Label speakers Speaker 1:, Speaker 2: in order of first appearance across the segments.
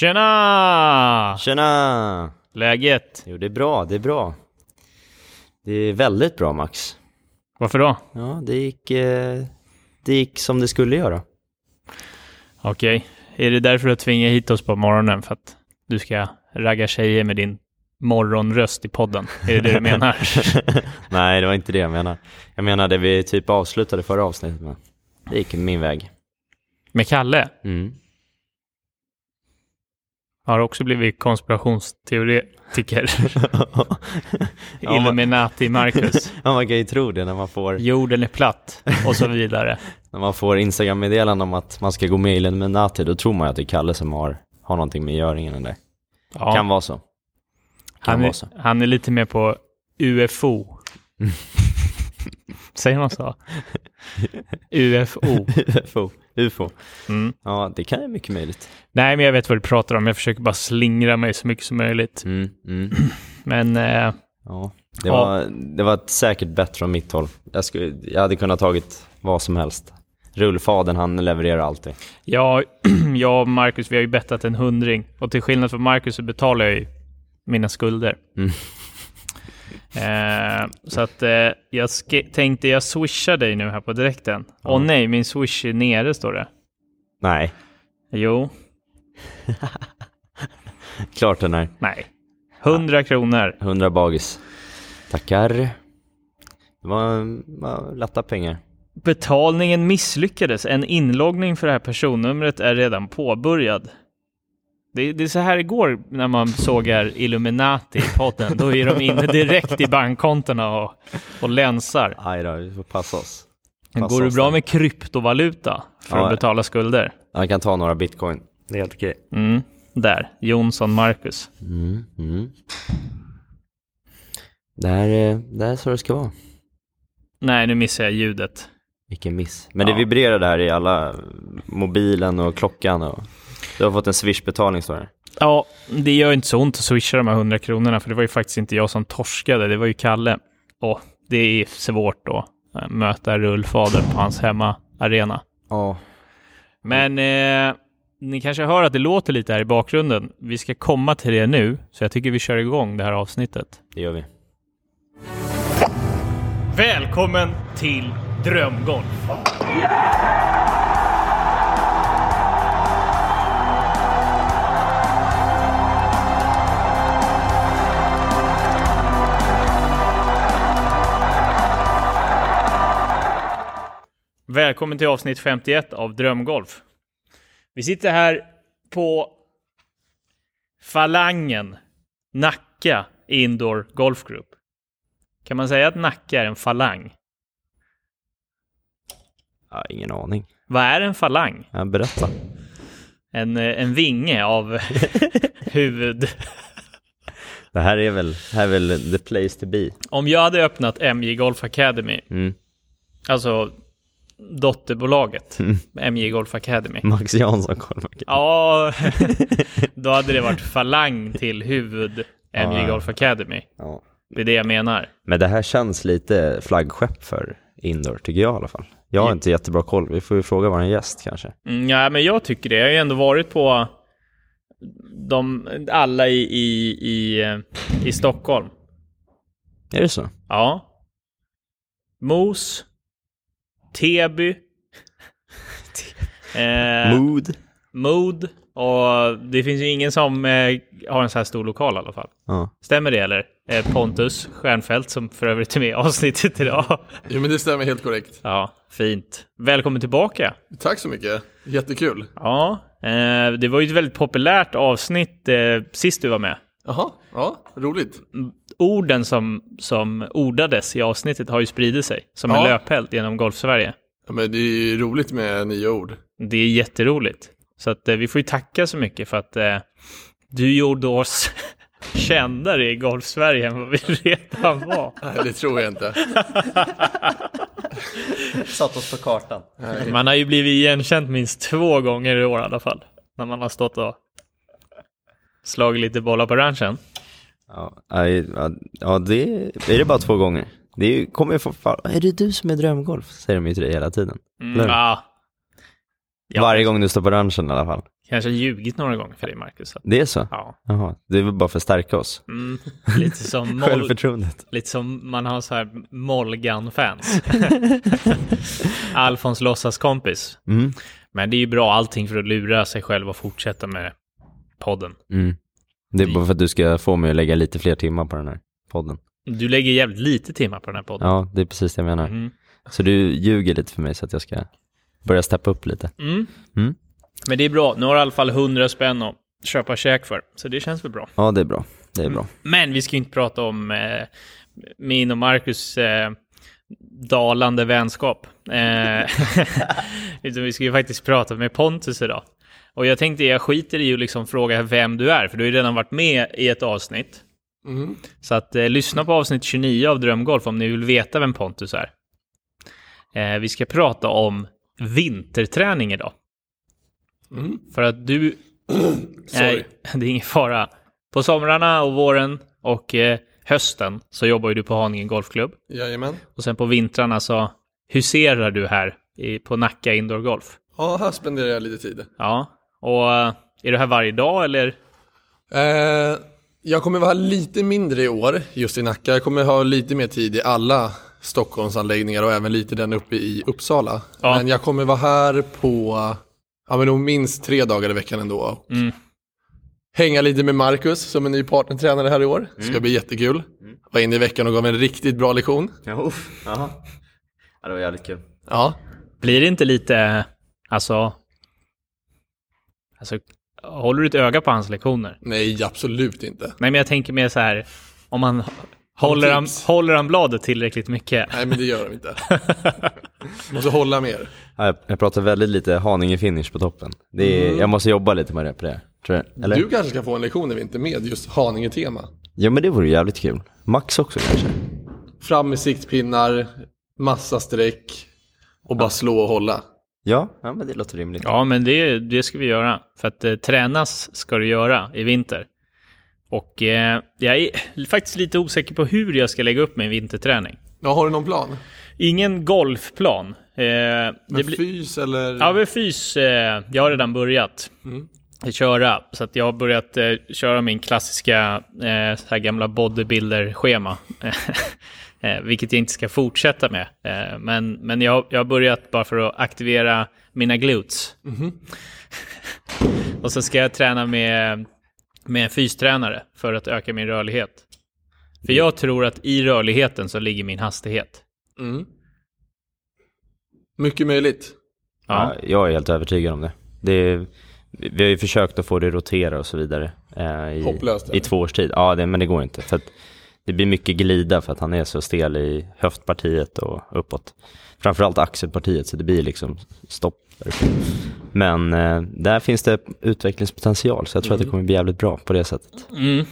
Speaker 1: Tjena!
Speaker 2: Tjena!
Speaker 1: Läget?
Speaker 2: Jo, det är bra, det är bra. Det är väldigt bra Max.
Speaker 1: Varför då?
Speaker 2: Ja, det gick, eh, det gick som det skulle göra.
Speaker 1: Okej. Är det därför du tvingar hit oss på morgonen? För att du ska ragga tjejer med din morgonröst i podden? Är det det du menar?
Speaker 2: Nej, det var inte det jag menade. Jag menar det vi typ avslutade förra avsnittet med. Det gick min väg.
Speaker 1: Med Kalle?
Speaker 2: Mm.
Speaker 1: Har också blivit konspirationsteoretiker. Illuminati Marcus.
Speaker 2: ja, man kan ju tro det när man får,
Speaker 1: Jorden är platt och så vidare.
Speaker 2: när man får Instagram-meddelanden om att man ska gå med i Illuminati, då tror man att det är Kalle som har, har någonting med göringen där.
Speaker 1: Ja,
Speaker 2: Kan vara så. Kan
Speaker 1: han,
Speaker 2: vara
Speaker 1: är,
Speaker 2: så.
Speaker 1: han är lite mer på UFO. Säger man så? UFO.
Speaker 2: UFO. UFO.
Speaker 1: Mm.
Speaker 2: Ja, det kan ju mycket möjligt.
Speaker 1: Nej, men jag vet vad du pratar om. Jag försöker bara slingra mig så mycket som möjligt.
Speaker 2: Mm, mm.
Speaker 1: Men eh,
Speaker 2: Ja, det
Speaker 1: Ja.
Speaker 2: var, det var ett säkert bett från mitt håll. Jag, skulle, jag hade kunnat tagit vad som helst. Rullfaden han levererar alltid.
Speaker 1: jag, jag och Marcus, vi har ju bettat en hundring. Och till skillnad från Marcus så betalar jag ju mina skulder.
Speaker 2: Mm.
Speaker 1: Eh, så att eh, jag tänkte jag swishar dig nu här på direkten. Åh nej, min swish är nere står det.
Speaker 2: Nej,
Speaker 1: Jo,
Speaker 2: klart den är.
Speaker 1: nej. 100 kronor.
Speaker 2: 100 bagis. Tackar. Det var, var lätta pengar.
Speaker 1: Betalningen misslyckades. En inloggning för det här personnumret är redan påbörjad. Det, det är så här det går när man sågar Illuminati i podden. Då är de inne direkt i bankkontona och, och länsar.
Speaker 2: Aj då, vi får passa oss. Passa
Speaker 1: Går det bra
Speaker 2: där.
Speaker 1: med kryptovaluta för
Speaker 2: Ja.
Speaker 1: att betala skulder?
Speaker 2: Jag kan ta några bitcoin. Det är helt okej.
Speaker 1: Mm, där. Jonsson Marcus.
Speaker 2: Mm, mm. Det här, är- det här är så det ska vara.
Speaker 1: Nej, nu missar jag ljudet.
Speaker 2: Vilken miss. Men
Speaker 1: Ja.
Speaker 2: det vibrerar där i alla, mobilen och klockan och du har fått en swish-betalning står det.
Speaker 1: Ja, det gör inte så ont att swisha de här 100 kronorna, för det var ju faktiskt inte jag som torskade, det var ju Kalle. Och det är svårt då, eh, möta rullfader på hans hemmaarena.
Speaker 2: Ja.
Speaker 1: Men eh, ni kanske hör att det låter lite här i bakgrunden. Vi ska komma till det nu, så jag tycker vi kör igång det här avsnittet.
Speaker 2: Det gör vi.
Speaker 1: Välkommen till Drömgolf! Välkommen till avsnitt 51 av Drömgolf. Vi sitter här på Falangen, Nacka Indoor Golf Group. Kan man säga att Nacka är en falang?
Speaker 2: Ja, ingen aning.
Speaker 1: Vad är en falang?
Speaker 2: Ja, berätta.
Speaker 1: En, eh, en vinge av huvud.
Speaker 2: Det här är väl, här är väl the place to be.
Speaker 1: Om jag hade öppnat MJ Golf Academy,
Speaker 2: Mm.
Speaker 1: alltså dotterbolaget,
Speaker 2: Mm.
Speaker 1: MJ Golf Academy.
Speaker 2: Max Jansson Kolmark.
Speaker 1: Ja, då hade det varit falang till huvud MJ. Golf Academy.
Speaker 2: Ja.
Speaker 1: Det är det jag menar.
Speaker 2: Men det här känns lite flaggskepp för indoor, tycker jag i alla fall. Jag har
Speaker 1: Ja.
Speaker 2: inte jättebra koll. Vi får ju fråga vår gäst kanske.
Speaker 1: Mm, ja, men jag tycker det. Jag har ju ändå varit på de, alla i, i, i, eh, i Stockholm.
Speaker 2: Är det så?
Speaker 1: Ja. Mos. Täby. eh,
Speaker 2: Mood.
Speaker 1: Mood. Och det finns ju ingen som eh, har en så här stor lokal i alla fall.
Speaker 2: Ja.
Speaker 1: Stämmer det eller? Eh, Pontus Stjernfeldt som för övrigt är med i avsnittet idag.
Speaker 3: Jo men det stämmer helt korrekt.
Speaker 1: Ja, fint. Välkommen tillbaka.
Speaker 3: Tack så mycket. Jättekul.
Speaker 1: Ja, eh, det var ju ett väldigt populärt avsnitt eh, sist du var med.
Speaker 3: Jaha, ja, roligt.
Speaker 1: Orden som, som ordades i avsnittet har ju spridit sig som en
Speaker 3: Ja.
Speaker 1: löpeld genom Golf-Sverige.
Speaker 3: Ja, men det är ju roligt med nya ord.
Speaker 1: Det är jätteroligt. Så att eh, vi får ju tacka så mycket för att eh, du gjorde oss kändare i Golf-Sverige än vad vi redan var.
Speaker 3: Nej, det tror jag inte.
Speaker 2: Satt oss på kartan.
Speaker 3: Nej.
Speaker 1: Man har ju blivit igenkänt minst två gånger i år i alla fall. När man har stått och slagit lite bollar på ranchen.
Speaker 2: Ja, ja, det är det bara två gånger. Det är, kommer ju få, fan, är det du som är drömgolf? Säger de ju till dig hela tiden.
Speaker 1: Mm, ja.
Speaker 2: Varje gång du står på ranchen i alla fall.
Speaker 1: Kanske ljugit några gånger för dig, Marcus.
Speaker 2: Det är så?
Speaker 1: Ja,
Speaker 2: Jaha, det är väl bara för att stärka oss?
Speaker 1: mm, lite som moll,
Speaker 2: Självförtroendet.
Speaker 1: lite som man har så här Molgan-fans. Alfons låtsaskompis.
Speaker 2: Mm.
Speaker 1: Men det är ju bra allting för att lura sig själv och fortsätta med podden.
Speaker 2: Mm. Det är bara för att du ska få mig att lägga lite fler timmar på den här podden.
Speaker 1: Du lägger jävligt lite timmar på den här podden.
Speaker 2: Ja, det är precis det jag menar.
Speaker 1: Mm.
Speaker 2: Så du ljuger lite för mig så att jag ska börja steppa upp lite.
Speaker 1: Mm.
Speaker 2: Mm.
Speaker 1: Men det är bra. Nu har du i alla fall 100 spänn att köpa käk för. Så det känns väl bra.
Speaker 2: Ja, det är bra. Det är bra.
Speaker 1: Men vi ska ju inte prata om eh, min och Marcus eh, dalande vänskap. Eh, vi ska ju faktiskt prata med Pontus idag. Och jag tänkte jag skiter i att liksom fråga vem du är, för du har ju redan varit med i ett avsnitt.
Speaker 3: Mm.
Speaker 1: Så att eh, lyssna på avsnitt 29 av Drömgolf om ni vill veta vem Pontus är. Eh, vi ska prata om vinterträning idag.
Speaker 3: Mm.
Speaker 1: För att du
Speaker 3: Sorry.
Speaker 1: Nej, det är ingen fara. På somrarna och våren och eh, hösten så jobbar ju du på Haninge Golfklubb.
Speaker 3: Jajamän.
Speaker 1: Och sen på vintrarna så huserar du här i, på Nacka Indoor Golf.
Speaker 3: Ja, här spenderar jag lite tid.
Speaker 1: Ja, och eh, är du här varje dag eller?
Speaker 3: Eh, jag kommer vara lite mindre i år, just i Nacka. Jag kommer ha lite mer tid i alla Stockholmsanläggningar och även lite den uppe i Uppsala.
Speaker 1: Ja.
Speaker 3: Men jag kommer vara här på, ja men nog minst tre dagar i veckan ändå.
Speaker 1: Mm.
Speaker 3: Hänga lite med Marcus som är ny partnertränare här i år. Ska bli jättekul. Var inne i veckan och gav en riktigt bra lektion.
Speaker 2: Ja, ja. det var jävligt kul.
Speaker 3: Ja,
Speaker 1: Blir det inte lite, alltså, alltså, håller du ett öga på hans lektioner?
Speaker 3: nej absolut inte.
Speaker 1: Nej, men jag tänker mer så här, om man håller han, håller han bladet tillräckligt mycket?
Speaker 3: Nej men det gör de inte. Måste hålla mer.
Speaker 2: Ja, jag, pratar väldigt lite Haninge-finish på toppen. Det är, Jag måste jobba lite med det på det. Tror jag. Eller?
Speaker 3: Du kanske ska få en lektion i vinter med just Haninge-tema.
Speaker 2: Ja, men det vore jävligt kul. Max också kanske.
Speaker 3: Fram med siktpinnar, massa streck och bara slå och hålla.
Speaker 2: Ja, ja men det låter rimligt.
Speaker 1: Ja, men det, det ska vi göra. För att eh, tränas ska du göra i vinter. Och eh, jag är faktiskt lite osäker på hur jag ska lägga upp min vinterträning.
Speaker 3: Ja, har du någon plan?
Speaker 1: Ingen golfplan. Eh, blir-
Speaker 3: fys eller?
Speaker 1: Ja, men fys. Eh, jag har redan börjat
Speaker 3: Mm.
Speaker 1: köra. Så att jag har börjat eh, köra min klassiska eh, så här gamla bodybuilder-schema. eh, vilket jag inte ska fortsätta med. Eh, men men jag, jag har börjat bara för att aktivera mina glutes. Och så ska jag träna med, med en fystränare för att öka min rörlighet. För jag tror att i rörligheten så ligger min hastighet.
Speaker 3: Mm. Mycket möjligt.
Speaker 1: Ja.
Speaker 2: Ja, jag är helt övertygad om det. det är, vi har ju försökt att få det att rotera och så vidare. Eh, i,
Speaker 3: Hopplöst,
Speaker 2: I två års tid. Ja, det, men det går inte. För att det blir mycket glida för att han är så stel i höftpartiet och uppåt. Framförallt axelpartiet, så det blir liksom stopp. Men eh, där finns det utvecklingspotential, så jag tror att det kommer bli jävligt bra på det sättet.
Speaker 1: Mm.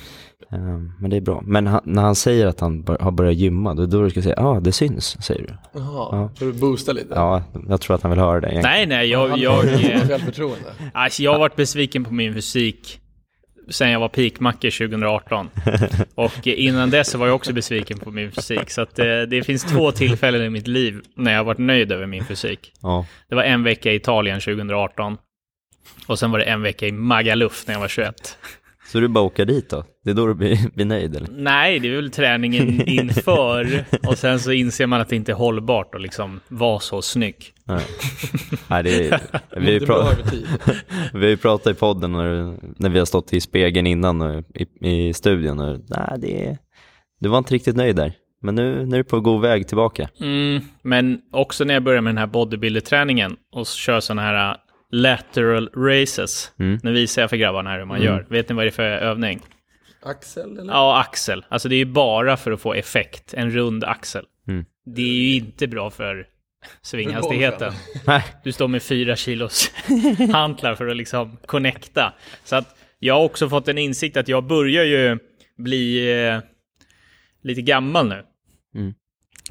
Speaker 2: Eh, men det är bra. Men han, när han säger att han bör, har börjat gymma, då då du ska säga ja, ah, det syns, säger du.
Speaker 3: Jaha, för att boosta lite?
Speaker 2: Ja, jag tror att han vill höra det egentligen.
Speaker 1: Nej, nej, jag, jag, eh,
Speaker 3: självförtroende.
Speaker 1: alltså, jag har varit besviken på min fysik sen jag var peakmacker 2018. Och innan dess var jag också besviken på min fysik. Så att, eh, det finns två tillfällen i mitt liv när jag har varit nöjd över min fysik.
Speaker 2: Ja.
Speaker 1: Det var en vecka i Italien 2018. Och sen var det en vecka i Magaluf när jag var 21.
Speaker 2: Så du bara åka dit då? Det är då du blir, blir nöjd eller?
Speaker 1: Nej, det är väl träningen inför. Och sen så inser man att det inte är hållbart att liksom vara så snygg.
Speaker 2: Nej, Nej det är, vi, har
Speaker 3: Det
Speaker 2: ju
Speaker 3: är bra
Speaker 2: pra-
Speaker 3: över tid.
Speaker 2: vi har ju pratat i podden när, när vi har stått i spegeln innan och i, i studion och nej, det är, du var inte riktigt nöjd där. Men nu, nu är du på god väg tillbaka.
Speaker 1: Mm, men också när jag börjar med den här bodybuilder-träningen och kör sådana här lateral races.
Speaker 2: Mm.
Speaker 1: Nu visar jag för grabbarna här hur man gör. Vet ni vad det är för övning?
Speaker 3: Axel eller?
Speaker 1: Ja, axel. Alltså det är ju bara för att få effekt. En rund axel.
Speaker 2: Mm.
Speaker 1: Det är ju inte bra för svinghastigheten. Du står med fyra kilos hantlar för att liksom connecta. Så att jag har också fått en insikt att jag börjar ju bli eh, lite gammal nu.
Speaker 2: Mm.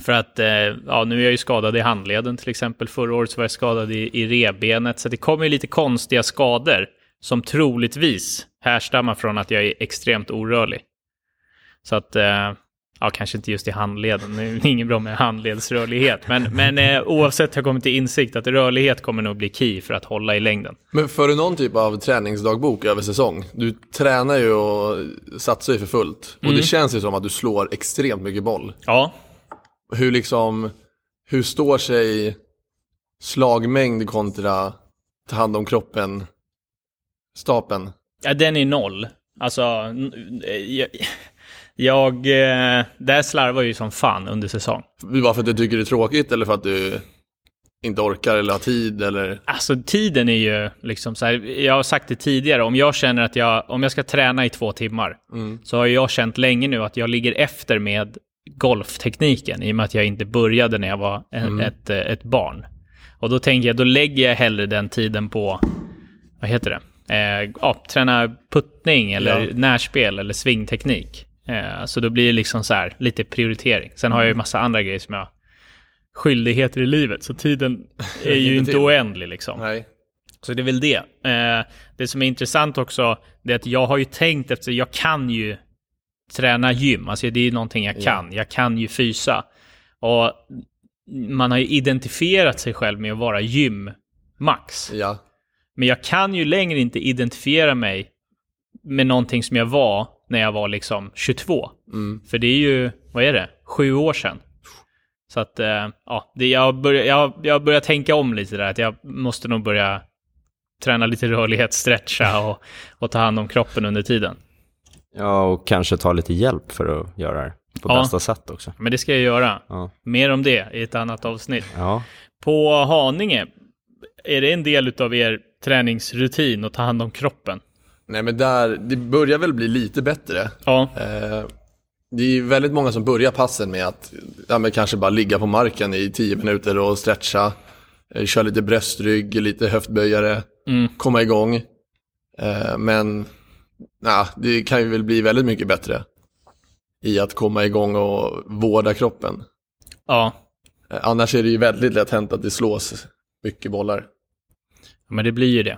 Speaker 1: För att, eh, ja, nu är jag ju skadad i handleden till exempel. Förra året så var jag skadad i, i revbenet. Så det kommer ju lite konstiga skador som troligtvis härstammar från att jag är extremt orörlig. Så att, eh, Ja, kanske inte just i handleden. Det är inget bra med handledsrörlighet. Men, men eh, oavsett har jag kommit till insikt att rörlighet kommer nog bli key för att hålla i längden.
Speaker 3: Men för du någon typ av träningsdagbok över säsong? Du tränar ju och satsar ju för fullt. Och det känns ju som att du slår extremt mycket boll.
Speaker 1: Ja,
Speaker 3: Hur liksom, hur står sig slagmängd kontra ta hand om kroppen, stapeln?
Speaker 1: ja den är noll. Alltså, jag, jag eh, där slarvar ju som fan under säsong.
Speaker 3: Bara för att du tycker det är tråkigt eller för att du inte orkar eller har tid eller?
Speaker 1: Alltså tiden är ju liksom så här, jag har sagt det tidigare, om jag känner att jag, om jag ska träna i två timmar, så har jag känt länge nu att jag ligger efter med golftekniken i och med att jag inte började när jag var en, ett, eh, ett barn. Och då tänker jag, då lägger jag hellre den tiden på, vad heter det? Eh, ja, träna puttning eller
Speaker 3: Ja.
Speaker 1: närspel eller svingteknik. Eh, så då blir det liksom så här, lite prioritering. Sen har jag ju massa andra grejer som jag skyldigheter i livet, så tiden är ju
Speaker 3: Inte
Speaker 1: oändlig liksom.
Speaker 3: Nej.
Speaker 1: Så det är väl det. Eh, det som är intressant också, det är att jag har ju tänkt efter, jag kan ju träna gym, alltså det är ju någonting jag kan. Jag kan ju fysa. Och man har ju identifierat sig själv med att vara gymmax.
Speaker 3: Ja.
Speaker 1: Men jag kan ju längre inte identifiera mig med någonting som jag var när jag var liksom 22.
Speaker 3: Mm.
Speaker 1: För det är ju, vad är det, sju år sedan. Så att, eh, ja, det, jag, börjar, jag, jag börjar tänka om lite där, att jag måste nog börja träna lite rörlighet, stretcha och, och ta hand om kroppen under tiden.
Speaker 2: Ja, och kanske ta lite hjälp för att göra det på
Speaker 1: Ja.
Speaker 2: bästa sätt också.
Speaker 1: Men det ska jag göra.
Speaker 2: Ja.
Speaker 1: Mer om det i ett annat avsnitt.
Speaker 2: Ja.
Speaker 1: På Haninge, är det en del av er träningsrutin att ta hand om kroppen?
Speaker 3: Nej men där, det börjar väl bli lite bättre.
Speaker 1: Ja,
Speaker 3: Eh, det är väldigt många som börjar passen med att ja, men kanske bara ligga på marken i 10 minuter och stretcha. Eh, köra lite bröstrygg, lite höftböjare,
Speaker 1: Mm.
Speaker 3: komma igång. Eh, men ja, det kan ju väl bli väldigt mycket bättre i att komma igång och vårda kroppen.
Speaker 1: ja.
Speaker 3: Eh, annars är det ju väldigt lätt hänt att det slås mycket bollar.
Speaker 1: men det blir ju det.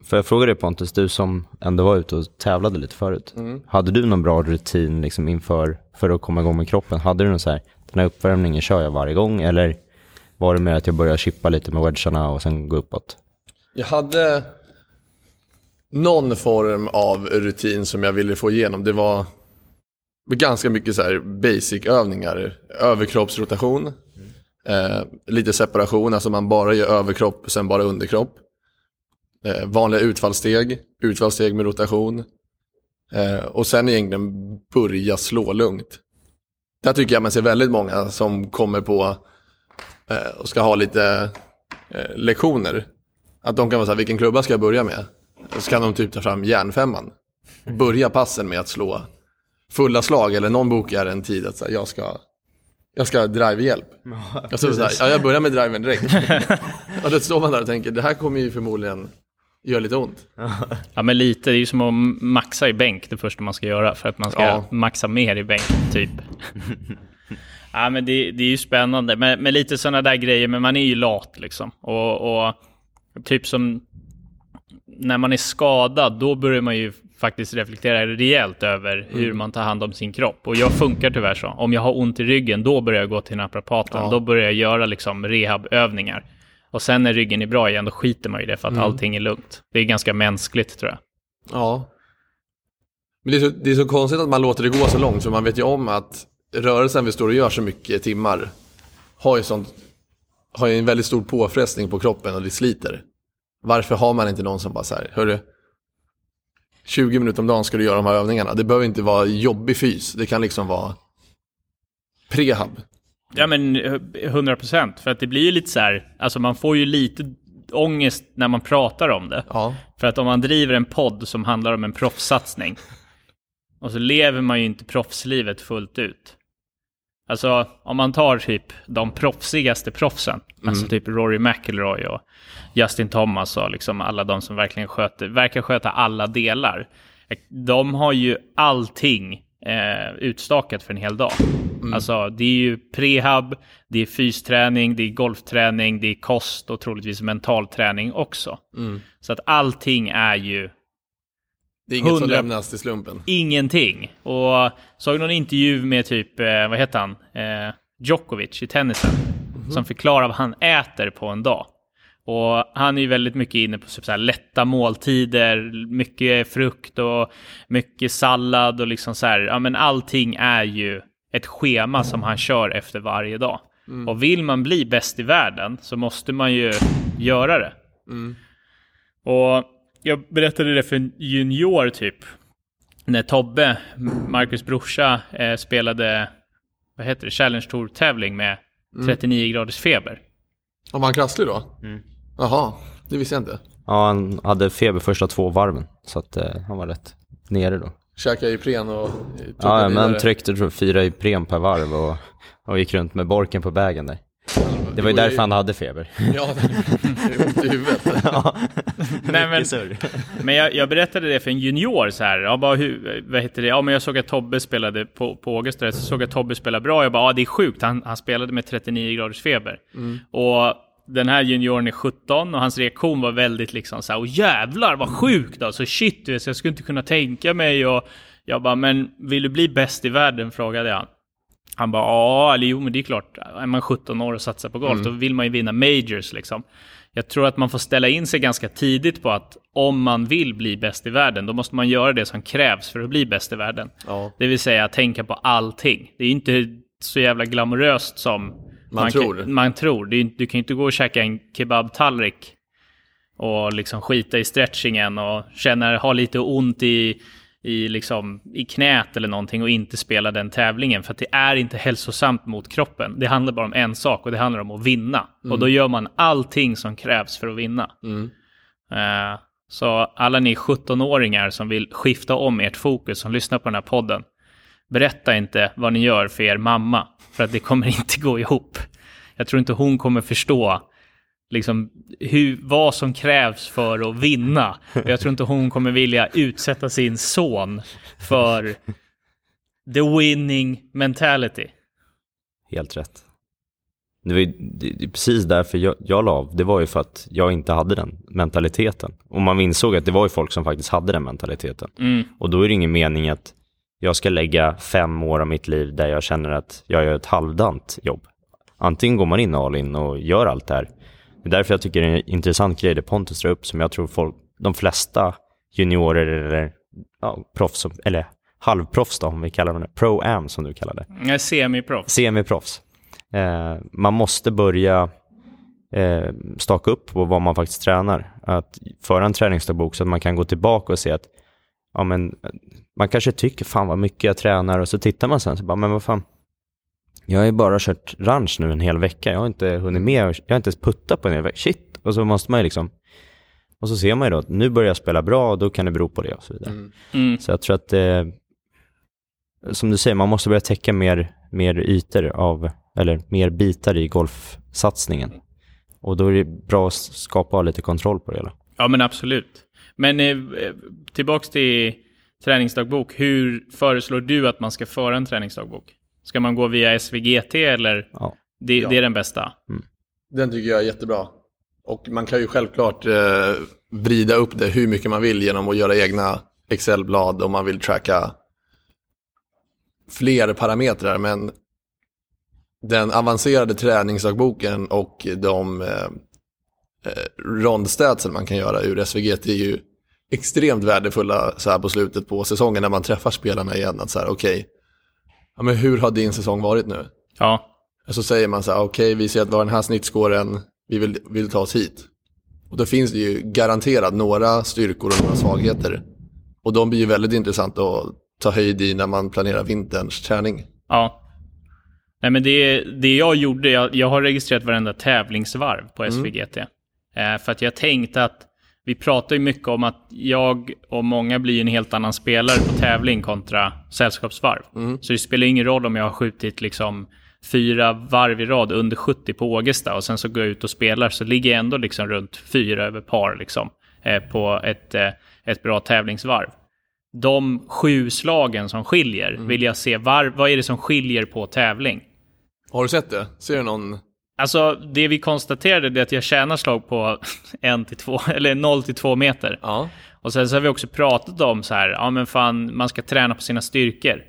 Speaker 2: För jag fråga dig Pontus, du som ändå var ute och tävlade lite förut. Hade du någon bra rutin liksom inför för att komma igång med kroppen? Hade du någon så här, den här uppvärmningen kör jag varje gång? Eller var det mer att jag började chippa lite med wedgarna och sen gå uppåt?
Speaker 3: Jag hade någon form av rutin som jag ville få igenom. Det var ganska mycket så här basic-övningar. Överkroppsrotation, eh, lite separation, alltså man bara gör överkropp och sen bara underkropp. Eh, vanliga utfallssteg, utfallssteg med rotation. Eh, och sen egentligen börja slå lugnt. Där tycker jag man ser väldigt många som kommer på eh, och ska ha lite eh, lektioner. Att de kan vara så här, vilken klubba ska jag börja med? Så kan de typ ta fram järnfemman. Börja passen med att slå fulla slag eller någon bokar en tid att så här, jag ska jag ska drive-hjälp. Jag, så här, ja, jag börjar med driven direkt. och då står man där och tänker, det här kommer ju förmodligen göra lite ont.
Speaker 1: Ja, men lite. Det är ju som att maxa i bänk det första man ska göra för att man ska
Speaker 3: Ja.
Speaker 1: maxa mer i bänk, typ. ja, men det, det är ju spännande med, med lite sådana där grejer, men man är ju lat liksom. Och, och typ som när man är skadad, då börjar man ju faktiskt reflektera rejält över hur man tar hand om sin kropp. Och jag funkar tyvärr så. Om jag har ont i ryggen, då börjar jag gå till naprapaten.
Speaker 3: Ja.
Speaker 1: Då börjar jag göra liksom rehabövningar. Och sen när ryggen är bra igen, då skiter man i det för att allting är lugnt. Det är ganska mänskligt tror jag.
Speaker 3: Ja. Men det är, så, det är så konstigt att man låter det gå så långt, för man vet ju om att rörelsen vi står och gör så mycket timmar har ju, sånt, har ju en väldigt stor påfrestning på kroppen och det sliter. Varför har man inte någon som bara så här, hörru, 20 minuter om dagen ska du göra de här övningarna. Det behöver inte vara jobbig fys, det kan liksom vara prehab.
Speaker 1: Ja men eh, 100 procent. För att det blir ju lite så här, alltså man får ju lite ångest när man pratar om det.
Speaker 3: Ja,
Speaker 1: För att om man driver en podd som handlar om en proffssatsning och så lever man ju inte proffslivet fullt ut. Alltså om man tar typ de proffsigaste proffsen, alltså typ Rory McIlroy och Justin Thomas och liksom alla de som verkligen sköter, verkar sköta alla delar. De har ju allting eh, utstakat för en hel dag. Alltså det är ju prehab, det är fysträning, det är golfträning, det är kost och troligtvis mental träning också. Så att allting är ju
Speaker 3: Det är inget som
Speaker 1: 100
Speaker 3: lämnas till slumpen.
Speaker 1: ingenting. Och såg någon intervju med typ, eh, vad heter han, eh, Djokovic i tennisen. Som förklarar vad han äter på en dag. Och han är ju väldigt mycket inne på typ så här lätta måltider, mycket frukt och mycket sallad och liksom så här, ja men allting är ju ett schema som han kör efter varje dag. Och vill man bli bäst i världen så måste man ju göra det. Och jag berättade det för en junior typ. När Tobbe, Marcus brorsa, eh, spelade, vad heter det, Challenge Tour-tävling med 39 graders feber.
Speaker 3: Om han krasslig då? Jaha, det visste jag inte.
Speaker 2: Ja, han hade feber första två varven, så att eh, han var rätt nere då.
Speaker 3: Käkade Ipren och
Speaker 2: Ja, men han tryckte tror jag, fyra Ipren per varv och, och gick runt med borken på vägen där. Det var ju därför han hade feber.
Speaker 3: Ja, det är ont i huvudet.
Speaker 1: Nej, men, men jag, jag berättade det för en junior så här. Jag bara, hur, vad heter det? Ja, men jag såg att Tobbe spelade på, på Augusta, så såg jag att Tobbe spelade bra. Jag bara, ja det är sjukt. Han, han spelade med 39 graders feber. Och den här junioren är 17 och hans reaktion var väldigt liksom så här, åh jävlar vad sjukt alltså, shit du vet, så jag skulle inte kunna tänka mig och jag bara, men vill du bli bäst i världen? frågade jag. Han bara, ja, eller jo men det är klart, är man 17 år och satsar på golf, då vill man ju vinna majors liksom. Jag tror att man får ställa in sig ganska tidigt på att om man vill bli bäst i världen, då måste man göra det som krävs för att bli bäst i världen.
Speaker 3: Ja.
Speaker 1: Det vill säga tänka på allting. Det är inte så jävla glamoröst som
Speaker 3: Man
Speaker 1: kan-
Speaker 3: tror.
Speaker 1: Man tror. Inte- du kan ju inte gå och käka en kebabtallrik och liksom skita i stretchingen och känna, ha lite ont i, i, liksom, i knät eller någonting och inte spela den tävlingen. För att det är inte hälsosamt mot kroppen. Det handlar bara om en sak och det handlar om att vinna. Och då gör man allting som krävs för att vinna.
Speaker 3: Mm.
Speaker 1: Eh, så alla ni 17-åringar som vill skifta om ert fokus, som lyssnar på den här podden, berätta inte vad ni gör för er mamma, för att det kommer inte gå ihop. Jag tror inte hon kommer förstå liksom, hur, vad som krävs för att vinna. Jag tror inte hon kommer vilja utsätta sin son för the winning mentality.
Speaker 2: Helt rätt. Det var ju det, precis därför jag, jag la av. Det var ju för att jag inte hade den mentaliteten. Och man insåg att det var ju folk som faktiskt hade den mentaliteten.
Speaker 1: Mm.
Speaker 2: Och då är det ingen mening att jag ska lägga fem år av mitt liv där jag känner att jag gör ett halvdant jobb. Antingen går man in all in och gör allt det här. Det är därför jag tycker det är en intressant grej det Pontus drar upp som jag tror folk, de flesta juniorer eller ja, proffs, eller halvproffs då, om vi kallar dem det, pro-am som du kallar det
Speaker 1: är semiproffs.
Speaker 2: semiproffs. Eh, man måste börja eh, staka upp på vad man faktiskt tränar. Att föra en träningsdagbok så att man kan gå tillbaka och se att ja, men, man kanske tycker fan vad mycket jag tränar och så tittar man sen så bara, men vad fan, jag har ju bara kört ranch nu en hel vecka, jag har inte hunnit med, jag har inte ens puttat på en hel vecka, shit. Och så måste man ju liksom, och så ser man ju då att nu börjar jag spela bra och då kan det bero på det och så vidare.
Speaker 1: Mm.
Speaker 2: Så jag tror att, eh, som du säger, man måste börja täcka mer, mer ytor av, eller mer bitar i golfsatsningen. Och då är det bra att skapa lite kontroll på det hela.
Speaker 1: Ja, men absolut. Men eh, tillbaks till träningsdagbok. Hur föreslår du att man ska föra en träningsdagbok? Ska man gå via SVGT eller?
Speaker 2: Ja.
Speaker 1: Det, det är den bästa.
Speaker 3: Den tycker jag är jättebra. Och man kan ju självklart eh, vrida upp det hur mycket man vill genom att göra egna Excel-blad om man vill tracka fler parametrar. Men den avancerade träningsdagboken och de eh, eh, rondstatsen man kan göra ur SVGT är ju extremt värdefulla så här på slutet på säsongen när man träffar spelarna igen. Att så här, okej, ja, men hur har din säsong varit nu?
Speaker 1: Ja,
Speaker 3: Så säger man så här, okej vi ser att vi har den här snittskåren, vi vill, vill ta oss hit. Och då finns det ju garanterat några styrkor och några svagheter. Och de blir ju väldigt intressanta att ta höjd i när man planerar vinterns träning.
Speaker 1: ja. Nej, men det, det jag gjorde, jag, jag har registrerat varenda tävlingsvarv på SVGT. Eh, för att jag tänkte att vi pratar ju mycket om att jag och många blir en helt annan spelare på tävling kontra sällskapsvarv. Så det spelar ingen roll om jag har skjutit liksom fyra varv i rad under 70 på Ågesta och sen så går jag ut och spelar så ligger jag ändå liksom runt fyra över par liksom eh, på ett, eh, ett bra tävlingsvarv. De sju slagen som skiljer vill jag se, var, vad är det som skiljer på tävling?
Speaker 3: Har du sett det? Ser du någon?
Speaker 1: Alltså det vi konstaterade är att jag tjänar slag på en till två, eller 0 till 2 meter.
Speaker 3: Ja.
Speaker 1: Och sen så har vi också pratat om så här, ja men fan, man ska träna på sina styrkor.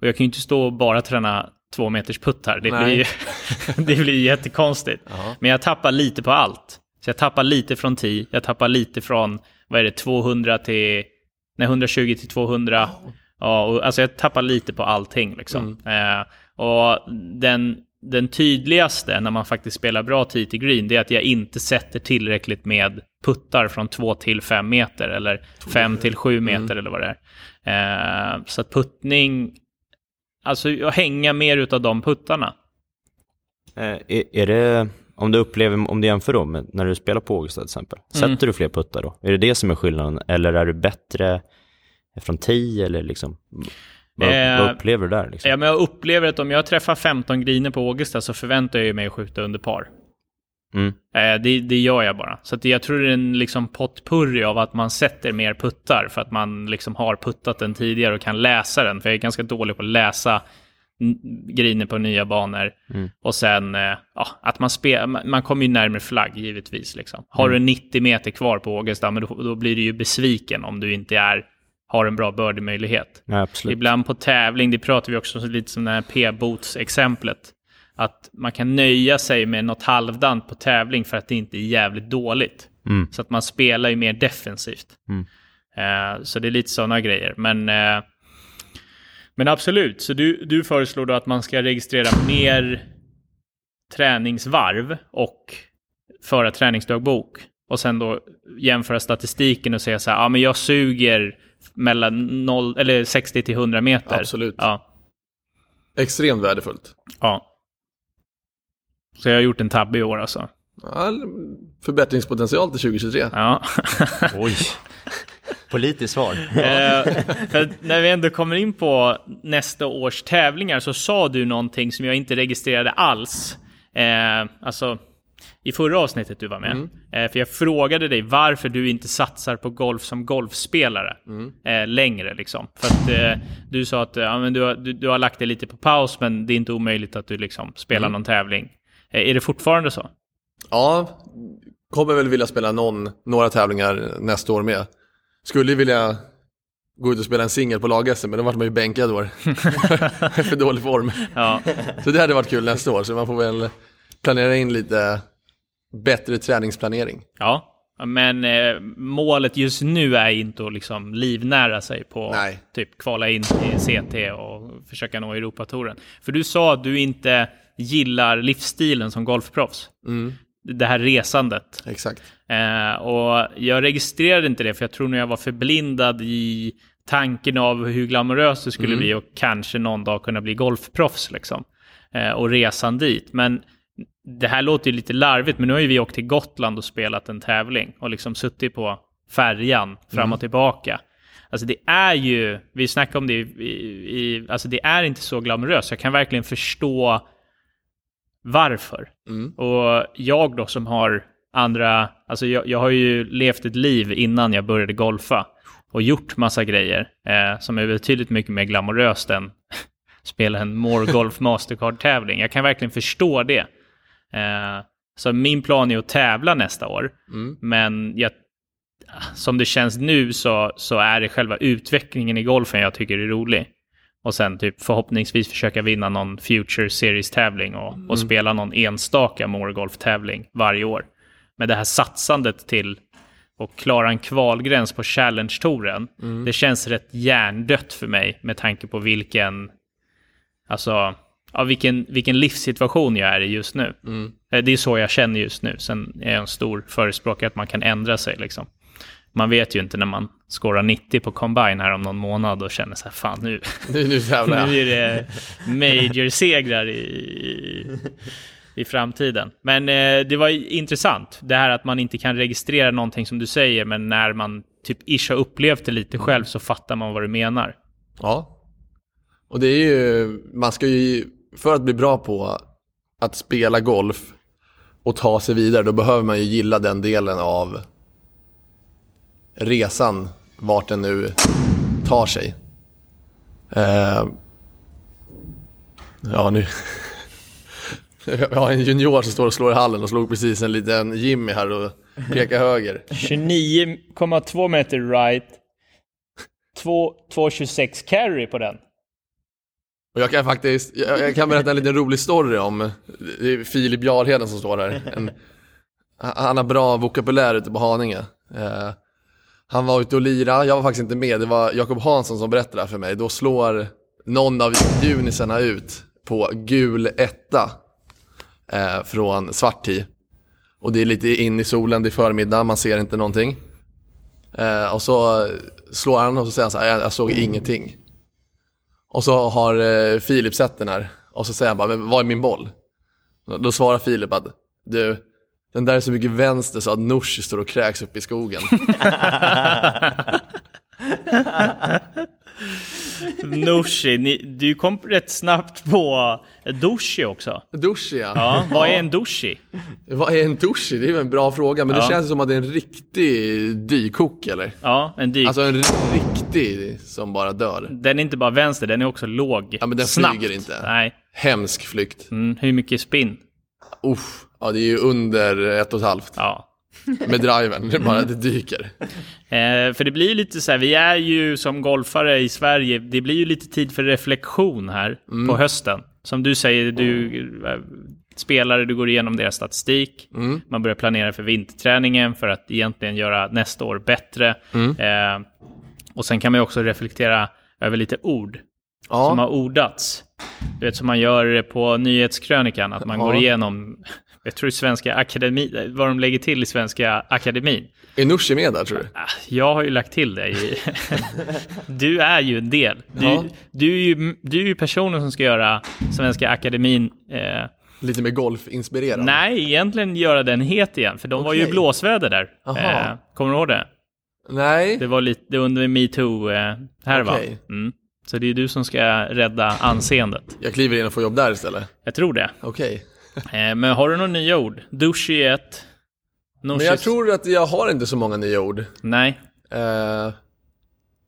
Speaker 1: Och jag kan ju inte stå och bara träna två meters puttar. Det
Speaker 3: Nej.
Speaker 1: blir det blir jättekonstigt.
Speaker 3: Ja.
Speaker 1: Men jag tappar lite på allt. Så jag tappar lite från 10, jag tappar lite från, vad är det, 200 till, nej 120 till 200. Ja, och, alltså jag tappar lite på allting liksom. Eh, och den, den tydligaste när man faktiskt spelar bra 10 till green, det är att jag inte sätter tillräckligt med puttar från 2 till 5 meter eller 5 till 7 meter eller vad det är. Eh, så att puttning, alltså att hänga mer utav de puttarna.
Speaker 2: Eh, är, är det, om du upplever, om du jämför då med när du spelar på Augusta till exempel, sätter du fler puttar då? Är det det som är skillnaden? Eller är du bättre från 10 eller liksom? Vad,
Speaker 1: Eh,
Speaker 2: vad upplever du där liksom?
Speaker 1: Ja, men jag upplever att om jag träffar 15 griner på Augusta så förväntar jag mig att skjuta under par.
Speaker 2: Mm.
Speaker 1: Eh, det, det gör jag bara. Så att jag tror det är en liksom potpurri av att man sätter mer puttar för att man liksom har puttat den tidigare och kan läsa den. För jag är ganska dålig på att läsa griner på nya banor. Och sen eh, ja, att man spelar, man kommer ju närmare flagg givetvis. Liksom. Har du 90 meter kvar på Augusta, men då, då blir du ju besviken om du inte är, har en bra birdie-möjlighet.
Speaker 2: Ja.
Speaker 1: Ibland på tävling, det pratar vi också lite som det här p-boots-exemplet. Att man kan nöja sig med något halvdant på tävling för att det inte är jävligt dåligt.
Speaker 2: Mm.
Speaker 1: Så att man spelar ju mer defensivt.
Speaker 2: Mm.
Speaker 1: Eh, så det är lite sådana grejer. Men, eh, men absolut, så du, du föreslår då att man ska registrera mer träningsvarv och föra träningsdagbok. Och sen då jämföra statistiken och säga så här, ja men jag suger mellan 0, eller 60 till 100 meter.
Speaker 3: Absolut.
Speaker 1: Ja.
Speaker 3: Extremt värdefullt.
Speaker 1: ja. Så jag har gjort en tabbe i år alltså.
Speaker 3: Ja, förbättringspotential till 2023.
Speaker 1: Ja.
Speaker 2: Oj. Politiskt svar.
Speaker 1: Eh, när vi ändå kommer in på nästa års tävlingar så sa du någonting som jag inte registrerade alls. Eh, alltså, i förra avsnittet du var med. Eh, för jag frågade dig varför du inte satsar på golf som golfspelare eh, längre. Liksom. För att eh, du sa att ja, men du, har, du, du har lagt det lite på paus, men det är inte omöjligt att du liksom spelar någon tävling. Eh, är det fortfarande så?
Speaker 3: Ja, kommer väl vilja spela någon, några tävlingar nästa år med. Skulle vilja gå ut och spela en singel på lag-SM, men då vart man ju bänkad år. För dålig form.
Speaker 1: Ja.
Speaker 3: Så det hade varit kul nästa år, så man får väl planera in lite bättre träningsplanering.
Speaker 1: Ja, men eh, målet just nu är inte att liksom livnära sig på
Speaker 3: Nej.
Speaker 1: typ kvala in i CT och försöka nå Europatouren. För du sa att du inte gillar livsstilen som golfproffs.
Speaker 3: Mm,
Speaker 1: Det här resandet.
Speaker 3: exakt.
Speaker 1: Eh, och jag registrerade inte det för jag tror nog jag var förblindad i tanken av hur glamoröst det skulle bli och kanske någon dag kunna bli golfproffs liksom. Eh, och resan dit. Men det här låter ju lite larvigt, men nu har ju vi åkt till Gotland och spelat en tävling och liksom suttit på färjan fram och tillbaka. Alltså det är ju, vi snackade om det i, i alltså det är inte så glamoröst. Jag kan verkligen förstå varför.
Speaker 3: Mm.
Speaker 1: Och jag då som har andra, alltså jag, jag har ju levt ett liv innan jag började golfa och gjort massa grejer eh, som är betydligt mycket mer glamoröst än spela en More Golf Mastercard-tävling. Jag kan verkligen förstå det. Eh, så min plan är att tävla nästa år,
Speaker 3: Mm.
Speaker 1: men jag, som det känns nu så, så är det själva utvecklingen i golfen jag tycker är rolig. Och sen typ förhoppningsvis försöka vinna någon Future Series-tävling och, och spela någon enstaka More Golf-tävling varje år. Men det här satsandet till att klara en kvalgräns på Challenge-touren, det känns rätt hjärndött för mig med tanke på vilken, alltså, ja, vilken, vilken livssituation jag är i just nu.
Speaker 3: Mm.
Speaker 1: Eh, Det är så jag känner just nu. Sen är jag en stor förespråkare att man kan ändra sig. Liksom. Man vet ju inte när man skårar 90 på combine här om någon månad och känner så här, fan nu,
Speaker 3: Nu, nu
Speaker 1: nu är det major-segrar i, i, i framtiden. Men eh, det var intressant, det här att man inte kan registrera någonting som du säger, men när man typ ish har upplevt det lite själv så fattar man vad du menar.
Speaker 3: Ja. Och det är ju, man ska ju, för att bli bra på att spela golf och ta sig vidare, då behöver man ju gilla den delen av resan, vart den nu tar sig. Eh, ja, nu Jag har en junior som står och slår i hallen och slog precis en liten Jimmy här och pekar höger.
Speaker 1: 29,2 meter right. 2,26 carry på den.
Speaker 3: Och jag kan faktiskt, jag, jag kan berätta en liten rolig story om det är Filip Jarheden som står här. En, han har bra vokabulär ute på Haninge. Eh, han var ute och lira, jag var faktiskt inte med, det var Jakob Hansson som berättade det här för mig. Då slår någon av junisarna ut på gul etta eh, från svart. Och det är lite in i solen, det är förmiddag, man ser inte någonting. Eh, och så slår han och så säger han så här, jag, jag såg ingenting. Och så har eh, Filip sett den här. Och så säger han bara, men vad är min boll? Då, då svarar Filip att, du, den där är så mycket vänster så att Nooshi står och kräks upp i skogen.
Speaker 1: Nooshi, ni, du kom rätt snabbt på Dushi också.
Speaker 3: Dushi ja.
Speaker 1: Ja, vad är en Dushi?
Speaker 3: Vad är en dushi? Det är en bra fråga, men det
Speaker 1: Ja.
Speaker 3: känns som att det är en riktig dykok eller?
Speaker 1: Ja, en dyk.
Speaker 3: Alltså en riktig som bara dör.
Speaker 1: Den är inte bara vänster, den är också låg.
Speaker 3: Ja, men den
Speaker 1: Snabbt.
Speaker 3: flyger inte.
Speaker 1: Nej.
Speaker 3: Hemsk flykt.
Speaker 1: Mm, hur mycket spinn?
Speaker 3: Uff. Ja, det är ju under ett och ett halvt.
Speaker 1: Ja.
Speaker 3: Med driven, det bara det dyker.
Speaker 1: Eh, för det blir ju lite så här, vi är ju som golfare i Sverige, det blir ju lite tid för reflektion här
Speaker 3: Mm.
Speaker 1: på hösten. Som du säger, du eh, spelare, du går igenom deras statistik.
Speaker 3: Mm.
Speaker 1: Man börjar planera för vinterträningen för att egentligen göra nästa år bättre.
Speaker 3: Mm.
Speaker 1: Eh, och sen kan man ju också reflektera över lite ord som
Speaker 3: Ja,
Speaker 1: har ordats. Du vet som man gör på nyhetskrönikan, att man
Speaker 3: Ja.
Speaker 1: går igenom, jag tror Svenska Akademi, vad de lägger till i Svenska Akademin.
Speaker 3: är Nooshi med där tror du?
Speaker 1: Ah, Jag har ju lagt till i- du är ju en del. Du,
Speaker 3: Ja.
Speaker 1: du, är ju, du är ju personen som ska göra Svenska Akademin. Eh,
Speaker 3: Lite mer golfinspirerad.
Speaker 1: nej, egentligen göra den het igen, för de var ju blåsväder där. Eh, kommer du ihåg det?
Speaker 3: Nej.
Speaker 1: Det var lite under metoo-härvan.
Speaker 3: Okej.
Speaker 1: Mm. Så det är du som ska rädda anseendet.
Speaker 3: Jag kliver in och får jobb där istället.
Speaker 1: Jag tror det.
Speaker 3: Okej.
Speaker 1: Eh, men har du några nya ord? Dushi är ett.
Speaker 3: Men jag tror att jag har inte så många nya ord.
Speaker 1: Nej.
Speaker 3: Eh,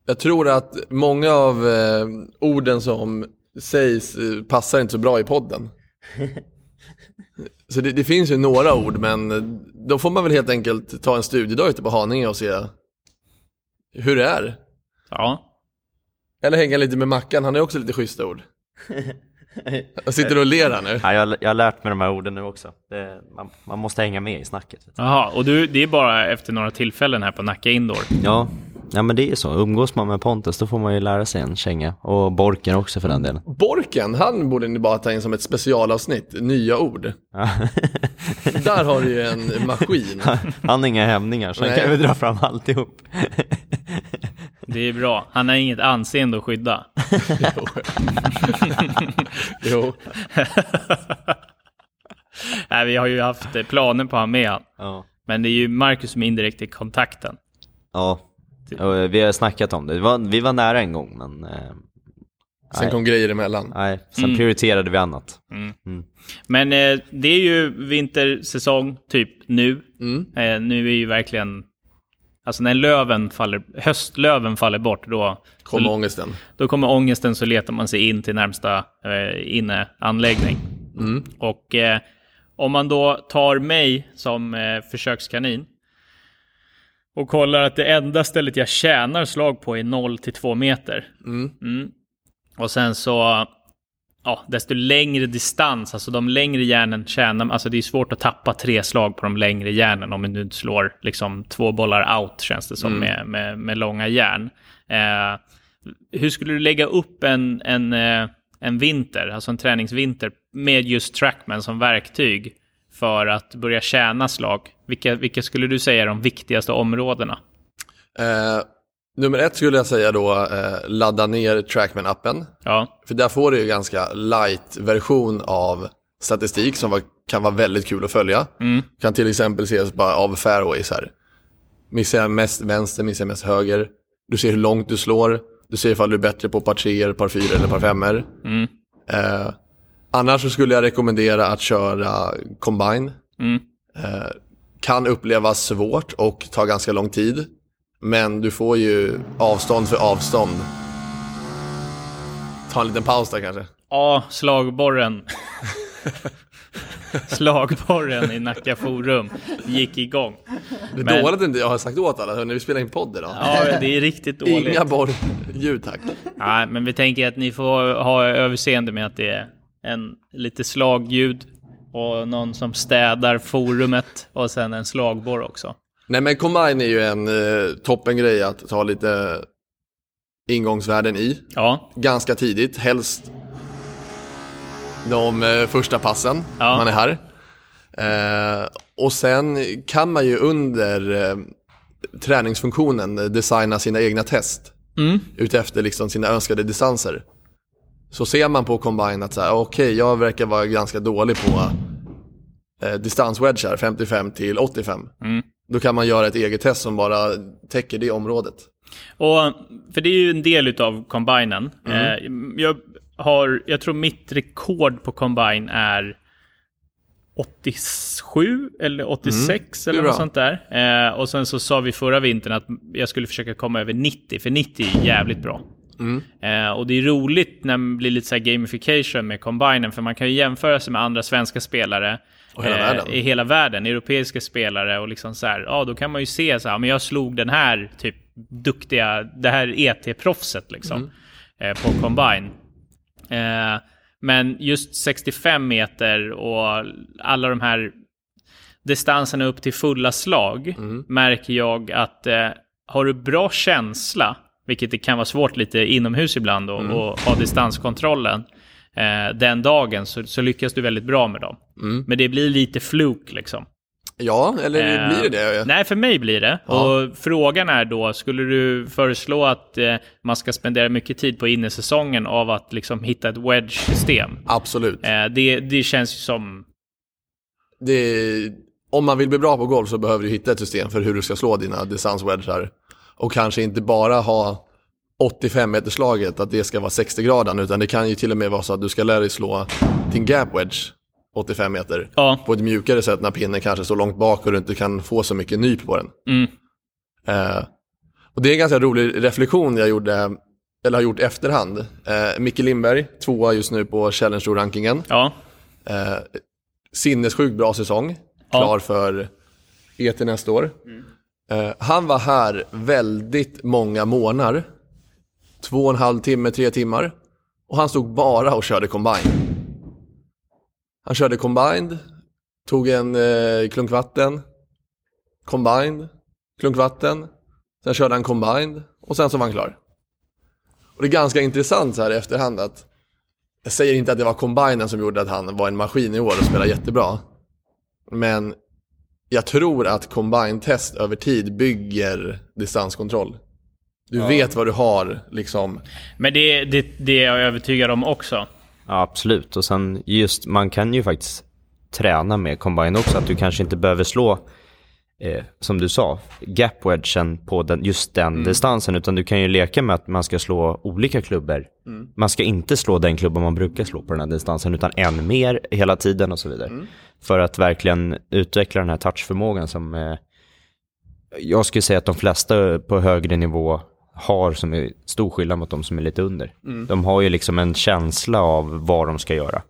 Speaker 3: jag tror att många av eh, orden som sägs eh, passar inte så bra i podden. Så det, det finns ju några ord, men eh, då får man väl helt enkelt ta en studiedag ute på Haninge och se hur det är.
Speaker 1: Ja.
Speaker 3: Eller hänga lite med Mackan, han har också lite schyssta ord. Jag sitter och ler här nu.
Speaker 2: Ja, jag, jag har lärt mig de här orden nu också. Det, man, man måste hänga med i snacket.
Speaker 1: Jaha, och du, det är bara efter några tillfällen här på Nacka Indoor.
Speaker 2: Ja, ja men det är så. Umgås man med Pontus då får man ju lära sig en känga. Och Borken också för den delen.
Speaker 3: Borken, han borde ni bara ta in som ett specialavsnitt, nya ord.
Speaker 2: Ja.
Speaker 3: Där har du ju en maskin.
Speaker 2: Han har inga hämningar så han
Speaker 3: Nej.
Speaker 2: kan väl dra fram alltihop.
Speaker 1: Det är bra. Han har inget anseende att skydda.
Speaker 3: Jo.
Speaker 1: Nej, vi har ju haft eh, planer på att ha med han.
Speaker 2: Ja.
Speaker 1: Men det är ju Marcus som är indirekt i kontakten.
Speaker 2: Ja, och vi har snackat om det. Vi var, vi var nära en gång men eh,
Speaker 3: Sen
Speaker 2: Nej.
Speaker 3: kom grejer emellan.
Speaker 2: nej, sen prioriterade vi annat.
Speaker 1: Men eh, det är ju vintersäsong typ nu.
Speaker 3: Mm.
Speaker 1: Eh, nu är ju verkligen... Alltså när löven faller, höstlöven faller bort, då,
Speaker 3: Kom ångesten.
Speaker 1: då kommer ångesten så letar man sig in till närmsta eh, inneanläggning.
Speaker 3: Mm.
Speaker 1: Och eh, om man då tar mig som eh, försökskanin och kollar att det enda stället jag tjänar slag på är 0 till 2 meter.
Speaker 3: Mm.
Speaker 1: Mm. Och sen så, ja, desto längre distans, alltså de längre järnen tjänar, alltså det är svårt att tappa tre slag på de längre järnen om du inte slår liksom två bollar out känns det som med, med, med långa järn. Eh, hur skulle du lägga upp en, en, eh, en vinter, alltså en träningsvinter med just Trackman som verktyg för att börja tjäna slag? Vilka, vilka skulle du säga är de viktigaste områdena?
Speaker 3: Eh, nummer ett skulle jag säga då, eh, ladda ner Trackman-appen.
Speaker 1: Ja,
Speaker 3: För där får du ju ganska light-version av statistik som var, kan vara väldigt kul att följa.
Speaker 1: Mm.
Speaker 3: Kan till exempel ses bara av fairways här. Missar jag mest vänster, missar jag mest höger. Du ser hur långt du slår. Du ser ifall du är bättre på par treor, par fyror eller par femmor.
Speaker 1: Mm.
Speaker 3: Eh, annars så skulle jag rekommendera att köra combine.
Speaker 1: Mm.
Speaker 3: Eh, kan upplevas svårt och ta ganska lång tid. Men du får ju avstånd för avstånd. Ta en liten paus där kanske.
Speaker 1: Ja, slagborren. slagborren i Nacka Forum gick igång.
Speaker 3: Det är
Speaker 1: Men-
Speaker 3: dåligt att inte jag har sagt åt alla när vi spelar in podd idag.
Speaker 1: Ja, det är riktigt dåligt.
Speaker 3: Inga borrljud tack.
Speaker 1: Nej, men vi tänker att ni får ha överseende med att det är en lite slagljud och någon som städar forumet och sen en slagborr också.
Speaker 3: Nej men Combine är ju en eh, toppengrej att ta lite ingångsvärden i.
Speaker 1: Ja,
Speaker 3: Ganska tidigt, helst de eh, första passen
Speaker 1: Ja.
Speaker 3: man är här. Eh, och sen kan man ju under eh, träningsfunktionen designa sina egna test.
Speaker 1: Mm.
Speaker 3: Utefter liksom sina önskade distanser. Så ser man på Combine att så här, okej, jag verkar vara ganska dålig på eh, distanswedgar, 55 till 85.
Speaker 1: Mm.
Speaker 3: Då kan man göra ett eget test som bara täcker det området.
Speaker 1: Och, för det är ju en del utav combinen.
Speaker 3: Mm.
Speaker 1: Eh, jag, har, jag tror mitt rekord på combine är 87 eller 86 eller
Speaker 3: Mm. är
Speaker 1: något sånt där. Eh, och sen så sa vi förra vintern att jag skulle försöka komma över 90, för 90 är jävligt bra.
Speaker 3: Mm.
Speaker 1: Eh, och det är roligt när det blir lite så här gamification med combinen, för man kan ju jämföra sig med andra svenska spelare. Eh,
Speaker 3: Och hela världen.
Speaker 1: I hela världen, europeiska spelare och liksom så här, ja då kan man ju se så här, men jag slog den här typ duktiga, det här ET-proffset liksom. Eh, på combine. Eh, men just 65 meter och alla de här distanserna upp till fulla slag märker jag att eh, har du bra känsla, vilket det kan vara svårt lite inomhus ibland då, och ha distanskontrollen eh, den dagen så, så lyckas du väldigt bra med dem. Men det blir lite fluk liksom.
Speaker 3: Ja, eller
Speaker 1: Eh,
Speaker 3: blir det det?
Speaker 1: Nej, för mig blir det.
Speaker 3: Ja.
Speaker 1: Och frågan är då, skulle du föreslå att eh, man ska spendera mycket tid på innesäsongen av att liksom hitta ett wedge-system?
Speaker 3: Absolut.
Speaker 1: Eh, det, det känns ju som...
Speaker 3: Det, om man vill bli bra på golf så behöver du hitta ett system för hur du ska slå dina distanswedgar. Och kanske inte bara ha 85 meterslaget, att det ska vara 60 graden, utan det kan ju till och med vara så att du ska lära dig slå din gap wedge 85 meter
Speaker 1: Ja,
Speaker 3: på ett mjukare sätt när pinnen kanske står långt bak och du inte kan få så mycket nyp på den.
Speaker 1: mm,
Speaker 3: Eh, och det är en ganska rolig reflektion jag gjorde, eller har gjort efterhand. Eh, Micke Lindberg, tvåa just nu på Challenge Tour-rankingen.
Speaker 1: ja,
Speaker 3: Eh, sinnessjukt bra säsong.
Speaker 1: Ja.
Speaker 3: Klar för ET nästa år. Eh, han var här väldigt många månader. Två och en halv timme, tre timmar. Och han stod bara och körde combine. Han körde combined, tog en eh, klunk vatten, combined, klunk vatten. Sen körde han combined och sen så var han klar. Och det är ganska intressant så här i efterhand att jag säger inte att det var combinen som gjorde att han var en maskin i år och spelade jättebra. Men jag tror att combine-test över tid bygger distanskontroll. Du vet vad du har, liksom.
Speaker 1: men det, det, det är jag övertygad om också.
Speaker 2: Ja, absolut. Och sen just, man kan ju faktiskt träna med combine också. Att du kanske inte behöver slå, eh, som du sa, gap wedgen på den, just den distansen. Utan du kan ju leka med att man ska slå olika klubbor. Man ska inte slå den klubban man brukar slå på den här distansen, utan en mer hela tiden och så vidare. För att verkligen utveckla den här touchförmågan som eh, jag skulle säga att de flesta på högre nivå har som är stor skillnad mot de som är lite under. De har ju liksom en känsla av vad de ska göra.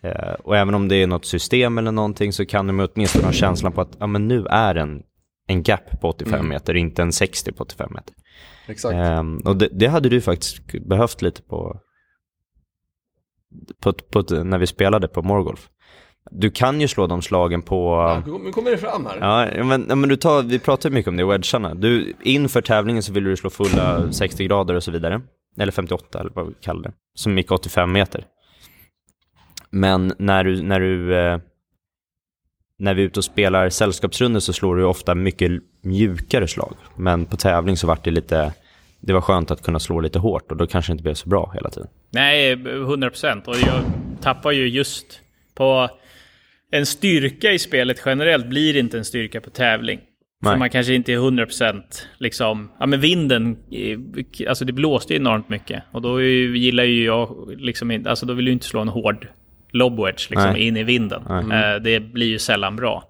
Speaker 2: Eh, och även om det är något system eller någonting så kan de åtminstone ha känslan på att ja, men nu är en, en gap på 85 meter, inte en 60 på 85 meter.
Speaker 3: Exakt.
Speaker 2: Ehm, och det, det hade du faktiskt behövt lite på, på, på, när vi spelade på Morgolf. Du kan ju slå de slagen på...
Speaker 3: Nu kommer det fram här.
Speaker 2: Ja, men, ja, men du tar, vi pratar ju mycket om det, wedgarna. Du, inför tävlingen så vill du slå fulla 60 grader och så vidare. Eller 58 eller vad vi kallar det. Som gick 85 meter. Men när du, när du eh, när vi är ute och spelar sällskapsrundor så slår du ofta mycket mjukare slag. Men på tävling så vart det lite, det var skönt att kunna slå lite hårt och då kanske det inte blev så bra hela tiden.
Speaker 1: Nej, 100 procent. Och jag tappar ju just på... En styrka i spelet generellt blir inte en styrka på tävling. För
Speaker 2: Nej.
Speaker 1: man kanske inte är 100 procent liksom... Ja men vinden, eh, alltså det blåste ju enormt mycket. Och då gillar ju jag liksom. Alltså då vill du inte slå en hård lobwedge liksom
Speaker 2: Nej.
Speaker 1: in i vinden. Eh, det blir ju sällan bra.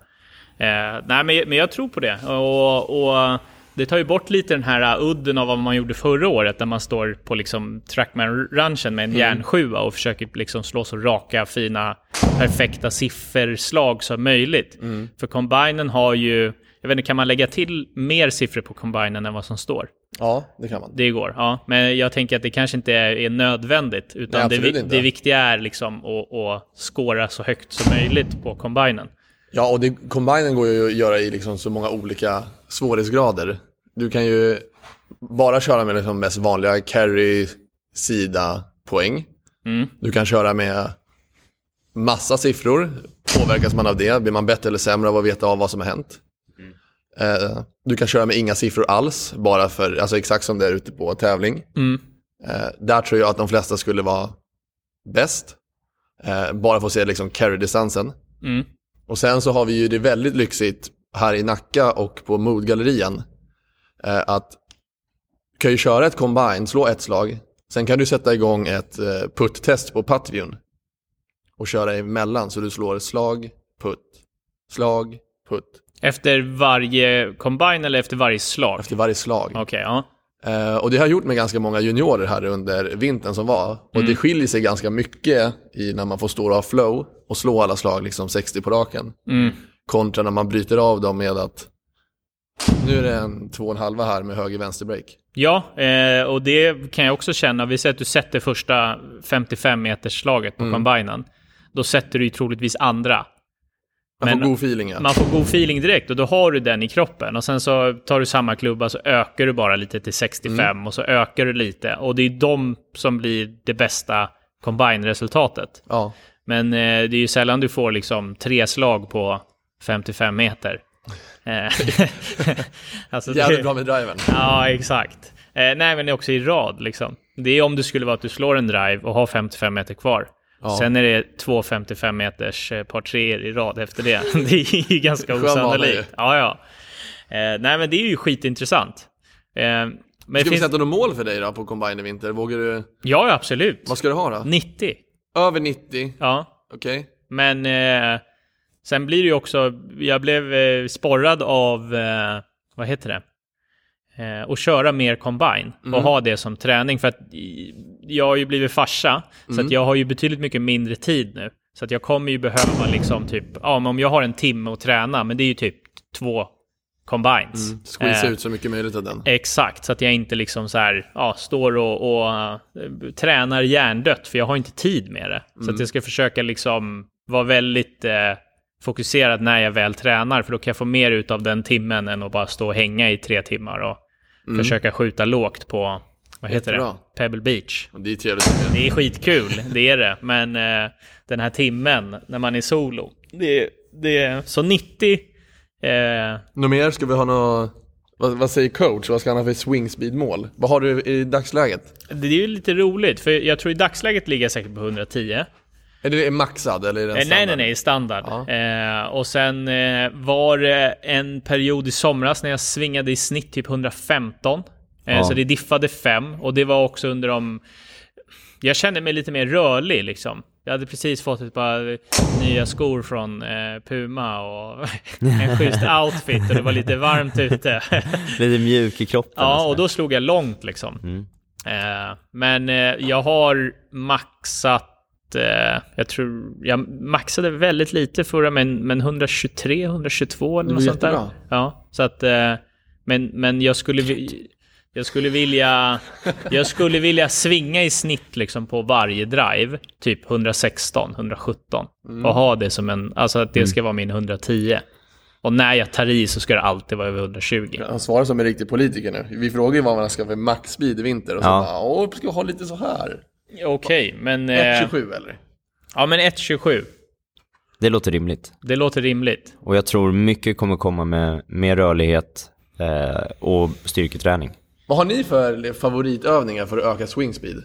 Speaker 1: Eh, nej men, men jag tror på det. Och, och det tar ju bort lite den här uh, udden av vad man gjorde förra året, där man står på liksom trackman-ranchen med en järnsjua och försöker liksom slå så raka, fina, perfekta sifferslag som möjligt. För combinen har ju, jag vet inte, kan man lägga till mer siffror på combinen än vad som står?
Speaker 3: Ja, det kan man.
Speaker 1: Det går, ja. Men jag tänker att det kanske inte är, nödvändigt. Utan
Speaker 3: Nej,
Speaker 1: det, det viktiga är liksom att, att skåra så högt som möjligt på combinen.
Speaker 3: Ja, och det, combinen går ju att göra i liksom så många olika svårighetsgrader. Du kan ju bara köra med liksom mest vanliga carry, sida, poäng.
Speaker 1: Mm.
Speaker 3: Du kan köra med massa siffror. Påverkas man av det? Blir man bättre eller sämre av att veta av vad som har hänt? Eh, du kan köra med inga siffror alls, bara för, alltså exakt som det är ute på tävling.
Speaker 1: Mm.
Speaker 3: Eh, där tror jag att de flesta skulle vara bäst. Eh, bara för att se liksom carry-distansen.
Speaker 1: Mm.
Speaker 3: Och sen så har vi ju det väldigt lyxigt här i Nacka och på Modgallerian. Eh, att du kan ju köra ett combine, slå ett slag. Sen kan du sätta igång ett eh, putt-test på puttviewn. Och köra emellan så du slår slag, putt, slag, putt.
Speaker 1: Efter varje combine eller efter varje slag?
Speaker 3: Efter varje slag.
Speaker 1: Okej, ja.
Speaker 3: Eh, och det har jag gjort med ganska många juniorer här under vintern som var. Och det skiljer sig ganska mycket i när man får stå och ha flow och slå alla slag liksom 60 på raken.
Speaker 1: Mm.
Speaker 3: Kontra när man bryter av dem med att nu är det en två och en halva här med höger vänster break.
Speaker 1: Ja, eh, och det kan jag också känna. Vi säger att du sätter första 55 meters slaget på combinen. Då sätter du ju troligtvis andra.
Speaker 3: Man
Speaker 1: Men-
Speaker 3: får god feeling ja.
Speaker 1: Man får god feeling direkt och då har du den i kroppen. Och sen så tar du samma klubba så ökar du bara lite till 65 och så ökar du lite. Och det är de som blir det bästa combine-resultatet.
Speaker 3: ja.
Speaker 1: Men eh, det är ju sällan du får liksom tre slag på 55 meter. Eh, alltså,
Speaker 3: Jävligt
Speaker 1: det-
Speaker 3: bra med driven.
Speaker 1: Ja, exakt. Eh, nej, men det är också i rad liksom. Det är om det skulle vara att du slår en drive och har 55 meter kvar.
Speaker 3: Ja.
Speaker 1: Sen är det två 55 meters eh, par treor i rad efter det. Det är ju ganska osannolikt. Ja, ja. Eh, nej, men det är ju skitintressant. Eh, men det
Speaker 3: Ska vi
Speaker 1: finns...
Speaker 3: sätta något mål för dig då på combine i vinter? Vågar du?
Speaker 1: Ja, absolut.
Speaker 3: Vad ska du ha då?
Speaker 1: 90.
Speaker 3: Över 90?
Speaker 1: Ja.
Speaker 3: Okej.
Speaker 1: Men eh, sen blir det ju också, jag blev eh, sporrad av, eh, vad heter det? Eh, att köra mer combine och ha det som träning. För att jag har ju blivit farsa, så att jag har ju betydligt mycket mindre tid nu. Så att jag kommer ju behöva liksom typ, ja men om jag har en timme att träna, men det är ju typ två combines.
Speaker 3: Squeeza
Speaker 1: Eh,
Speaker 3: ut så mycket möjligt av den.
Speaker 1: Exakt, så att jag inte liksom så här, ja, står och, och eh, tränar hjärndött, för jag har inte tid med det. Så att jag ska försöka liksom vara väldigt eh, fokuserad när jag väl tränar, för då kan jag få mer ut av den timmen än att bara stå och hänga i tre timmar och försöka skjuta lågt på, vad heter
Speaker 3: Jättebra.
Speaker 1: det, Pebble Beach.
Speaker 3: Det är trevligt.
Speaker 1: Det är skitkul, det är det, men eh, den här timmen när man är solo, det, det så 90 eh,
Speaker 3: Något mer? Ska vi ha något... Vad, vad säger coach? Vad ska han ha för swing speed mål? Vad har du i dagsläget?
Speaker 1: Det är ju lite roligt, för jag tror i dagsläget ligger jag säkert på 110.
Speaker 3: Är det maxad eller är det en
Speaker 1: Eh, nej, nej,
Speaker 3: standard?
Speaker 1: nej, standard.
Speaker 3: Ja.
Speaker 1: Eh, och sen eh, var det en period i somras när jag svingade i snitt typ 115. Eh,
Speaker 2: Ja.
Speaker 1: Så det diffade 5 och det var också under de... Jag kände mig lite mer rörlig liksom. Jag hade precis fått ett par nya skor från eh, Puma och en schysst outfit och det var lite varmt ute.
Speaker 2: Lite mjuk i kroppen.
Speaker 1: Ja,
Speaker 2: sådär.
Speaker 1: och då slog jag långt liksom.
Speaker 2: Mm.
Speaker 1: Eh, men eh, jag har maxat, eh, jag tror, jag maxade väldigt lite förra, men, men 123, 122 eller något
Speaker 3: var
Speaker 1: sånt där.
Speaker 3: jättebra.
Speaker 1: Ja, så att, eh, men, men jag skulle, vi- jag skulle vilja, jag skulle vilja svinga i snitt liksom på varje drive, typ 116, 117.
Speaker 3: Mm.
Speaker 1: Och ha det som en, alltså att det ska vara min 110. Och när jag tar i så ska det alltid vara över 120.
Speaker 3: Han svarar som en riktig politiker nu. Vi frågar ju vad man ska för max speed i vinter och så
Speaker 2: Ja.
Speaker 3: bara, åh, ska ha lite så här?
Speaker 1: Okej, men... eh,
Speaker 3: 1.27 eller?
Speaker 1: Ja, men 1.27.
Speaker 2: Det låter rimligt.
Speaker 1: Det låter rimligt.
Speaker 2: Och jag tror mycket kommer komma med mer rörlighet eh, och styrketräning.
Speaker 3: Vad har ni för favoritövningar för att öka swing speed?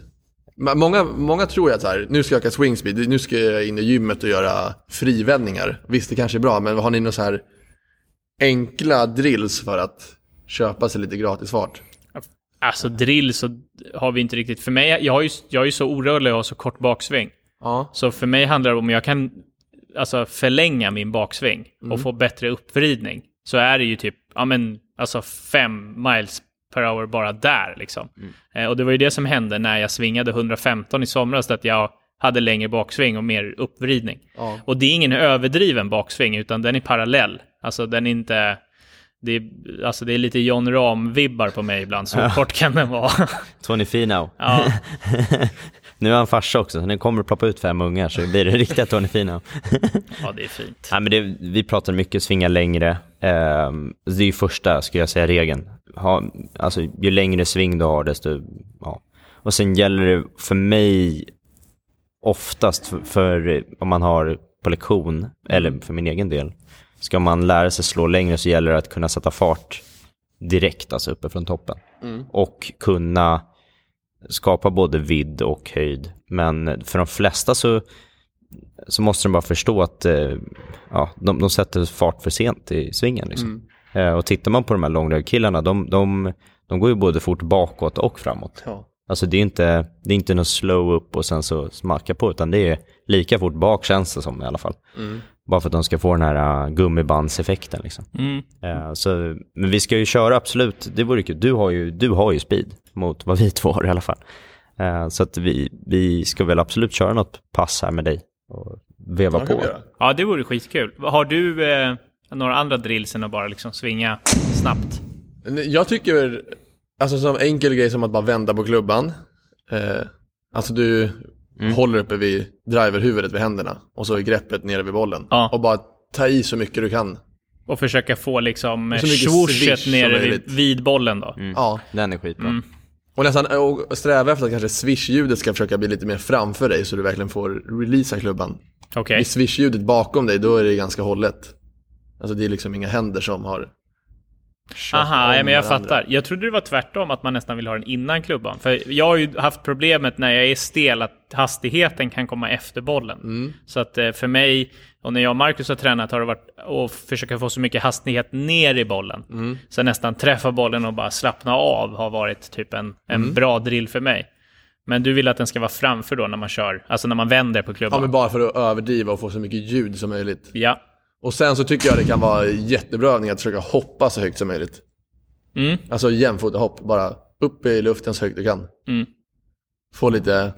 Speaker 3: Ma- Många, många tror ju att så här, nu ska jag öka swing speed, nu ska jag in i gymmet och göra frivändningar. Visst, det kanske är bra, men har ni några så här enkla drills för att köpa sig lite gratis fart?
Speaker 1: Alltså drill så har vi inte riktigt... För mig, jag, har ju, jag är ju så orörlig och har så kort baksving.
Speaker 3: Ja.
Speaker 1: Så för mig handlar det om jag kan alltså, förlänga min baksving och få bättre uppvridning. så är det ju typ, ja men alltså fem miles per hour bara där liksom. Eh, och det var ju det som hände när jag svingade 115 i somras, att jag hade längre baksving och mer uppvridning.
Speaker 3: Ja.
Speaker 1: Och det är ingen överdriven baksving, utan den är parallell. Alltså den är inte... Det är, alltså det är lite John Rahm-vibbar på mig ibland, så kort kan den vara.
Speaker 2: Tony Finau.
Speaker 1: ja,
Speaker 2: Nu är han farsa också, så nu kommer det ploppa ut fem ungar så blir det riktiga Tony Finau.
Speaker 1: ja, det är fint.
Speaker 2: Nej, men det, vi pratar mycket svinga längre. Eh, det är ju första, skulle jag säga, regeln. Ha, alltså, ju längre sving du har, desto... Ja. Och sen gäller det för mig oftast för, för om man har på lektion, eller för min egen del, ska man lära sig slå längre så gäller det att kunna sätta fart direkt, alltså uppe från toppen. Och kunna skapa både vidd och höjd. Men för de flesta så, så måste de bara förstå att eh, ja, de, de sätter fart för sent i svingen. Liksom. Eh, och tittar man på de här långrödkillarna, de, de, de går ju både fort bakåt och framåt.
Speaker 3: Ja.
Speaker 2: Alltså det är inte, det är inte något slow upp och sen så smacka på, utan det är lika fort bak känns det som i alla fall. Bara för att de ska få den här uh, gummibandseffekten. Liksom.
Speaker 1: Mm.
Speaker 2: Eh, så, men vi ska ju köra absolut, det vore kul. Du har ju, du har ju speed mot vad vi två har i alla fall. Eh, så att vi, vi ska väl absolut köra något pass här med dig och veva på.
Speaker 1: Ja, det vore skitkul. Har du eh, några andra drills än att bara liksom svinga snabbt?
Speaker 3: Jag tycker, alltså som enkel grej som att bara vända på klubban. Eh, alltså du
Speaker 2: Mm.
Speaker 3: håller uppe vid driverhuvudet vid händerna och så är greppet nere vid bollen.
Speaker 1: Ja.
Speaker 3: Och bara ta i så mycket du kan.
Speaker 1: Och försöka få liksom eh,
Speaker 3: swish som
Speaker 1: nere vid, vid bollen då.
Speaker 3: Ja.
Speaker 2: Den är skitbra.
Speaker 3: Och nästan och sträva efter att kanske swish-ljudet ska försöka bli lite mer framför dig så du verkligen får releasa klubban.
Speaker 1: Okej.
Speaker 3: Blir swish-ljudet bakom dig, då är det ganska hållet. Alltså det är liksom inga händer som har
Speaker 1: Aha, ja, men jag
Speaker 3: varandra.
Speaker 1: fattar. Jag trodde det var tvärtom, att man nästan vill ha den innan klubban. För jag har ju haft problemet när jag är stel, att hastigheten kan komma efter bollen.
Speaker 3: Mm.
Speaker 1: Så att eh, för mig, och när jag och Marcus har tränat, har det varit att försöka få så mycket hastighet ner i bollen.
Speaker 3: Mm.
Speaker 1: Så nästan träffa bollen och bara slappna av har varit typ en, en
Speaker 3: Mm.
Speaker 1: bra drill för mig. Men du vill att den ska vara framför då när man kör, alltså när man vänder på
Speaker 3: Ja,
Speaker 1: klubban.
Speaker 3: men bara för att överdriva och få så mycket ljud som möjligt.
Speaker 1: Ja.
Speaker 3: Och sen så tycker jag det kan vara jättebra övning att försöka hoppa så högt som möjligt.
Speaker 1: Mm.
Speaker 3: Alltså jämfotahopp, bara upp i luften så högt du kan.
Speaker 1: Mm.
Speaker 3: Få lite,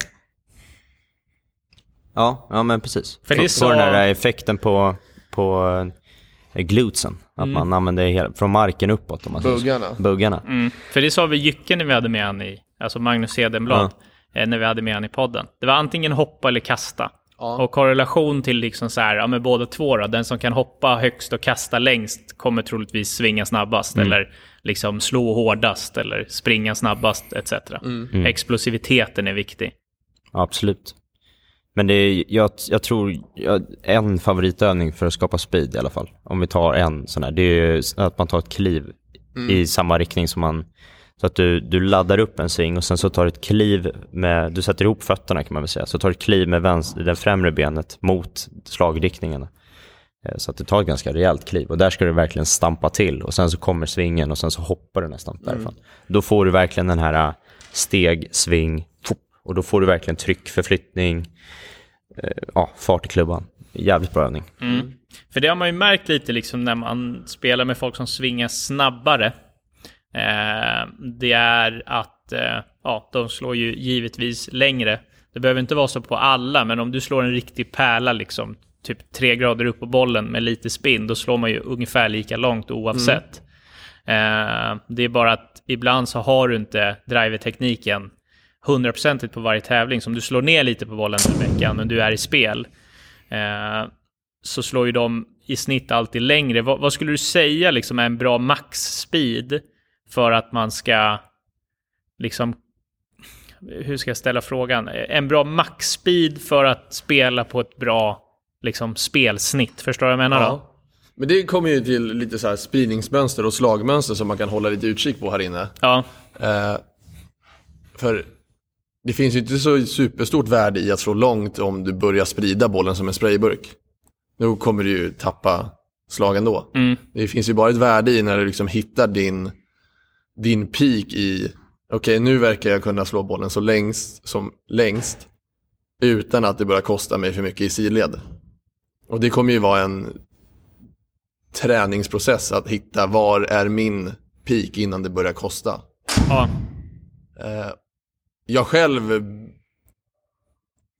Speaker 2: Ja, ja men precis.
Speaker 1: För det
Speaker 2: Få-
Speaker 1: så-
Speaker 2: den här effekten på, på eh, glutsen. Att
Speaker 1: Mm.
Speaker 2: man använder hela, från marken uppåt. Om man så.
Speaker 3: Buggarna.
Speaker 2: Buggarna.
Speaker 1: Mm. För det sa vi Jycke när vi hade med han i, alltså Magnus Hedenblad, eh, när vi hade med han i podden. Det var antingen hoppa eller kasta.
Speaker 3: Ja.
Speaker 1: Och korrelation till liksom så här, ja men båda två då, den som kan hoppa högst och kasta längst kommer troligtvis svinga snabbast eller liksom slå hårdast eller springa snabbast etc. Explosiviteten är viktig.
Speaker 2: Absolut. Men det är, jag, jag tror, jag, en favoritövning för att skapa speed i alla fall, om vi tar en sån här, det är att man tar ett kliv i samma riktning som man, så att du, du laddar upp en sving och sen så tar du ett kliv med, du sätter ihop fötterna kan man väl säga, så tar du ett kliv med vänster, det främre benet mot slagriktningen. Eh, Så att du tar ett ganska rejält kliv och där ska du verkligen stampa till och sen så kommer svingen och sen så hoppar du nästan därifrån. Då får du verkligen den här eh, steg, sving, och då får du verkligen tryckförflyttning, eh, ja, fart i klubban. Jävligt bra övning.
Speaker 1: För det har man ju märkt lite liksom när man spelar med folk som svingar snabbare. Eh, det är att eh, ja, de slår ju givetvis längre. Det behöver inte vara så på alla, men om du slår en riktig pärla liksom, typ tre grader upp på bollen med lite spinn, då slår man ju ungefär lika långt oavsett. Eh, det är bara att ibland så har du inte drivertekniken hundraprocentigt på varje tävling. Som du slår ner lite på bollen den veckan, men du är i spel. Eh, så slår ju de i snitt alltid längre. Vad, vad skulle du säga liksom är en bra max-speed för att man ska liksom hur ska jag ställa frågan? En bra max-speed för att spela på ett bra liksom, spelsnitt. Förstår du vad jag menar då?
Speaker 3: Ja. Men det kommer ju till lite så här spridningsmönster och slagmönster som man kan hålla lite utkik på här inne.
Speaker 1: Ja.
Speaker 3: Eh, för det finns ju inte så superstort värde i att slå långt om du börjar sprida bollen som en sprayburk. Då kommer du ju tappa slag ändå.
Speaker 1: Mm.
Speaker 3: Det finns ju bara ett värde i när du liksom hittar din, din peak i, okej nu verkar jag kunna slå bollen så längst som längst utan att det börjar kosta mig för mycket i sidled. Och det kommer ju vara en träningsprocess att hitta var är min peak innan det börjar kosta.
Speaker 1: Ja,
Speaker 3: Eh, jag själv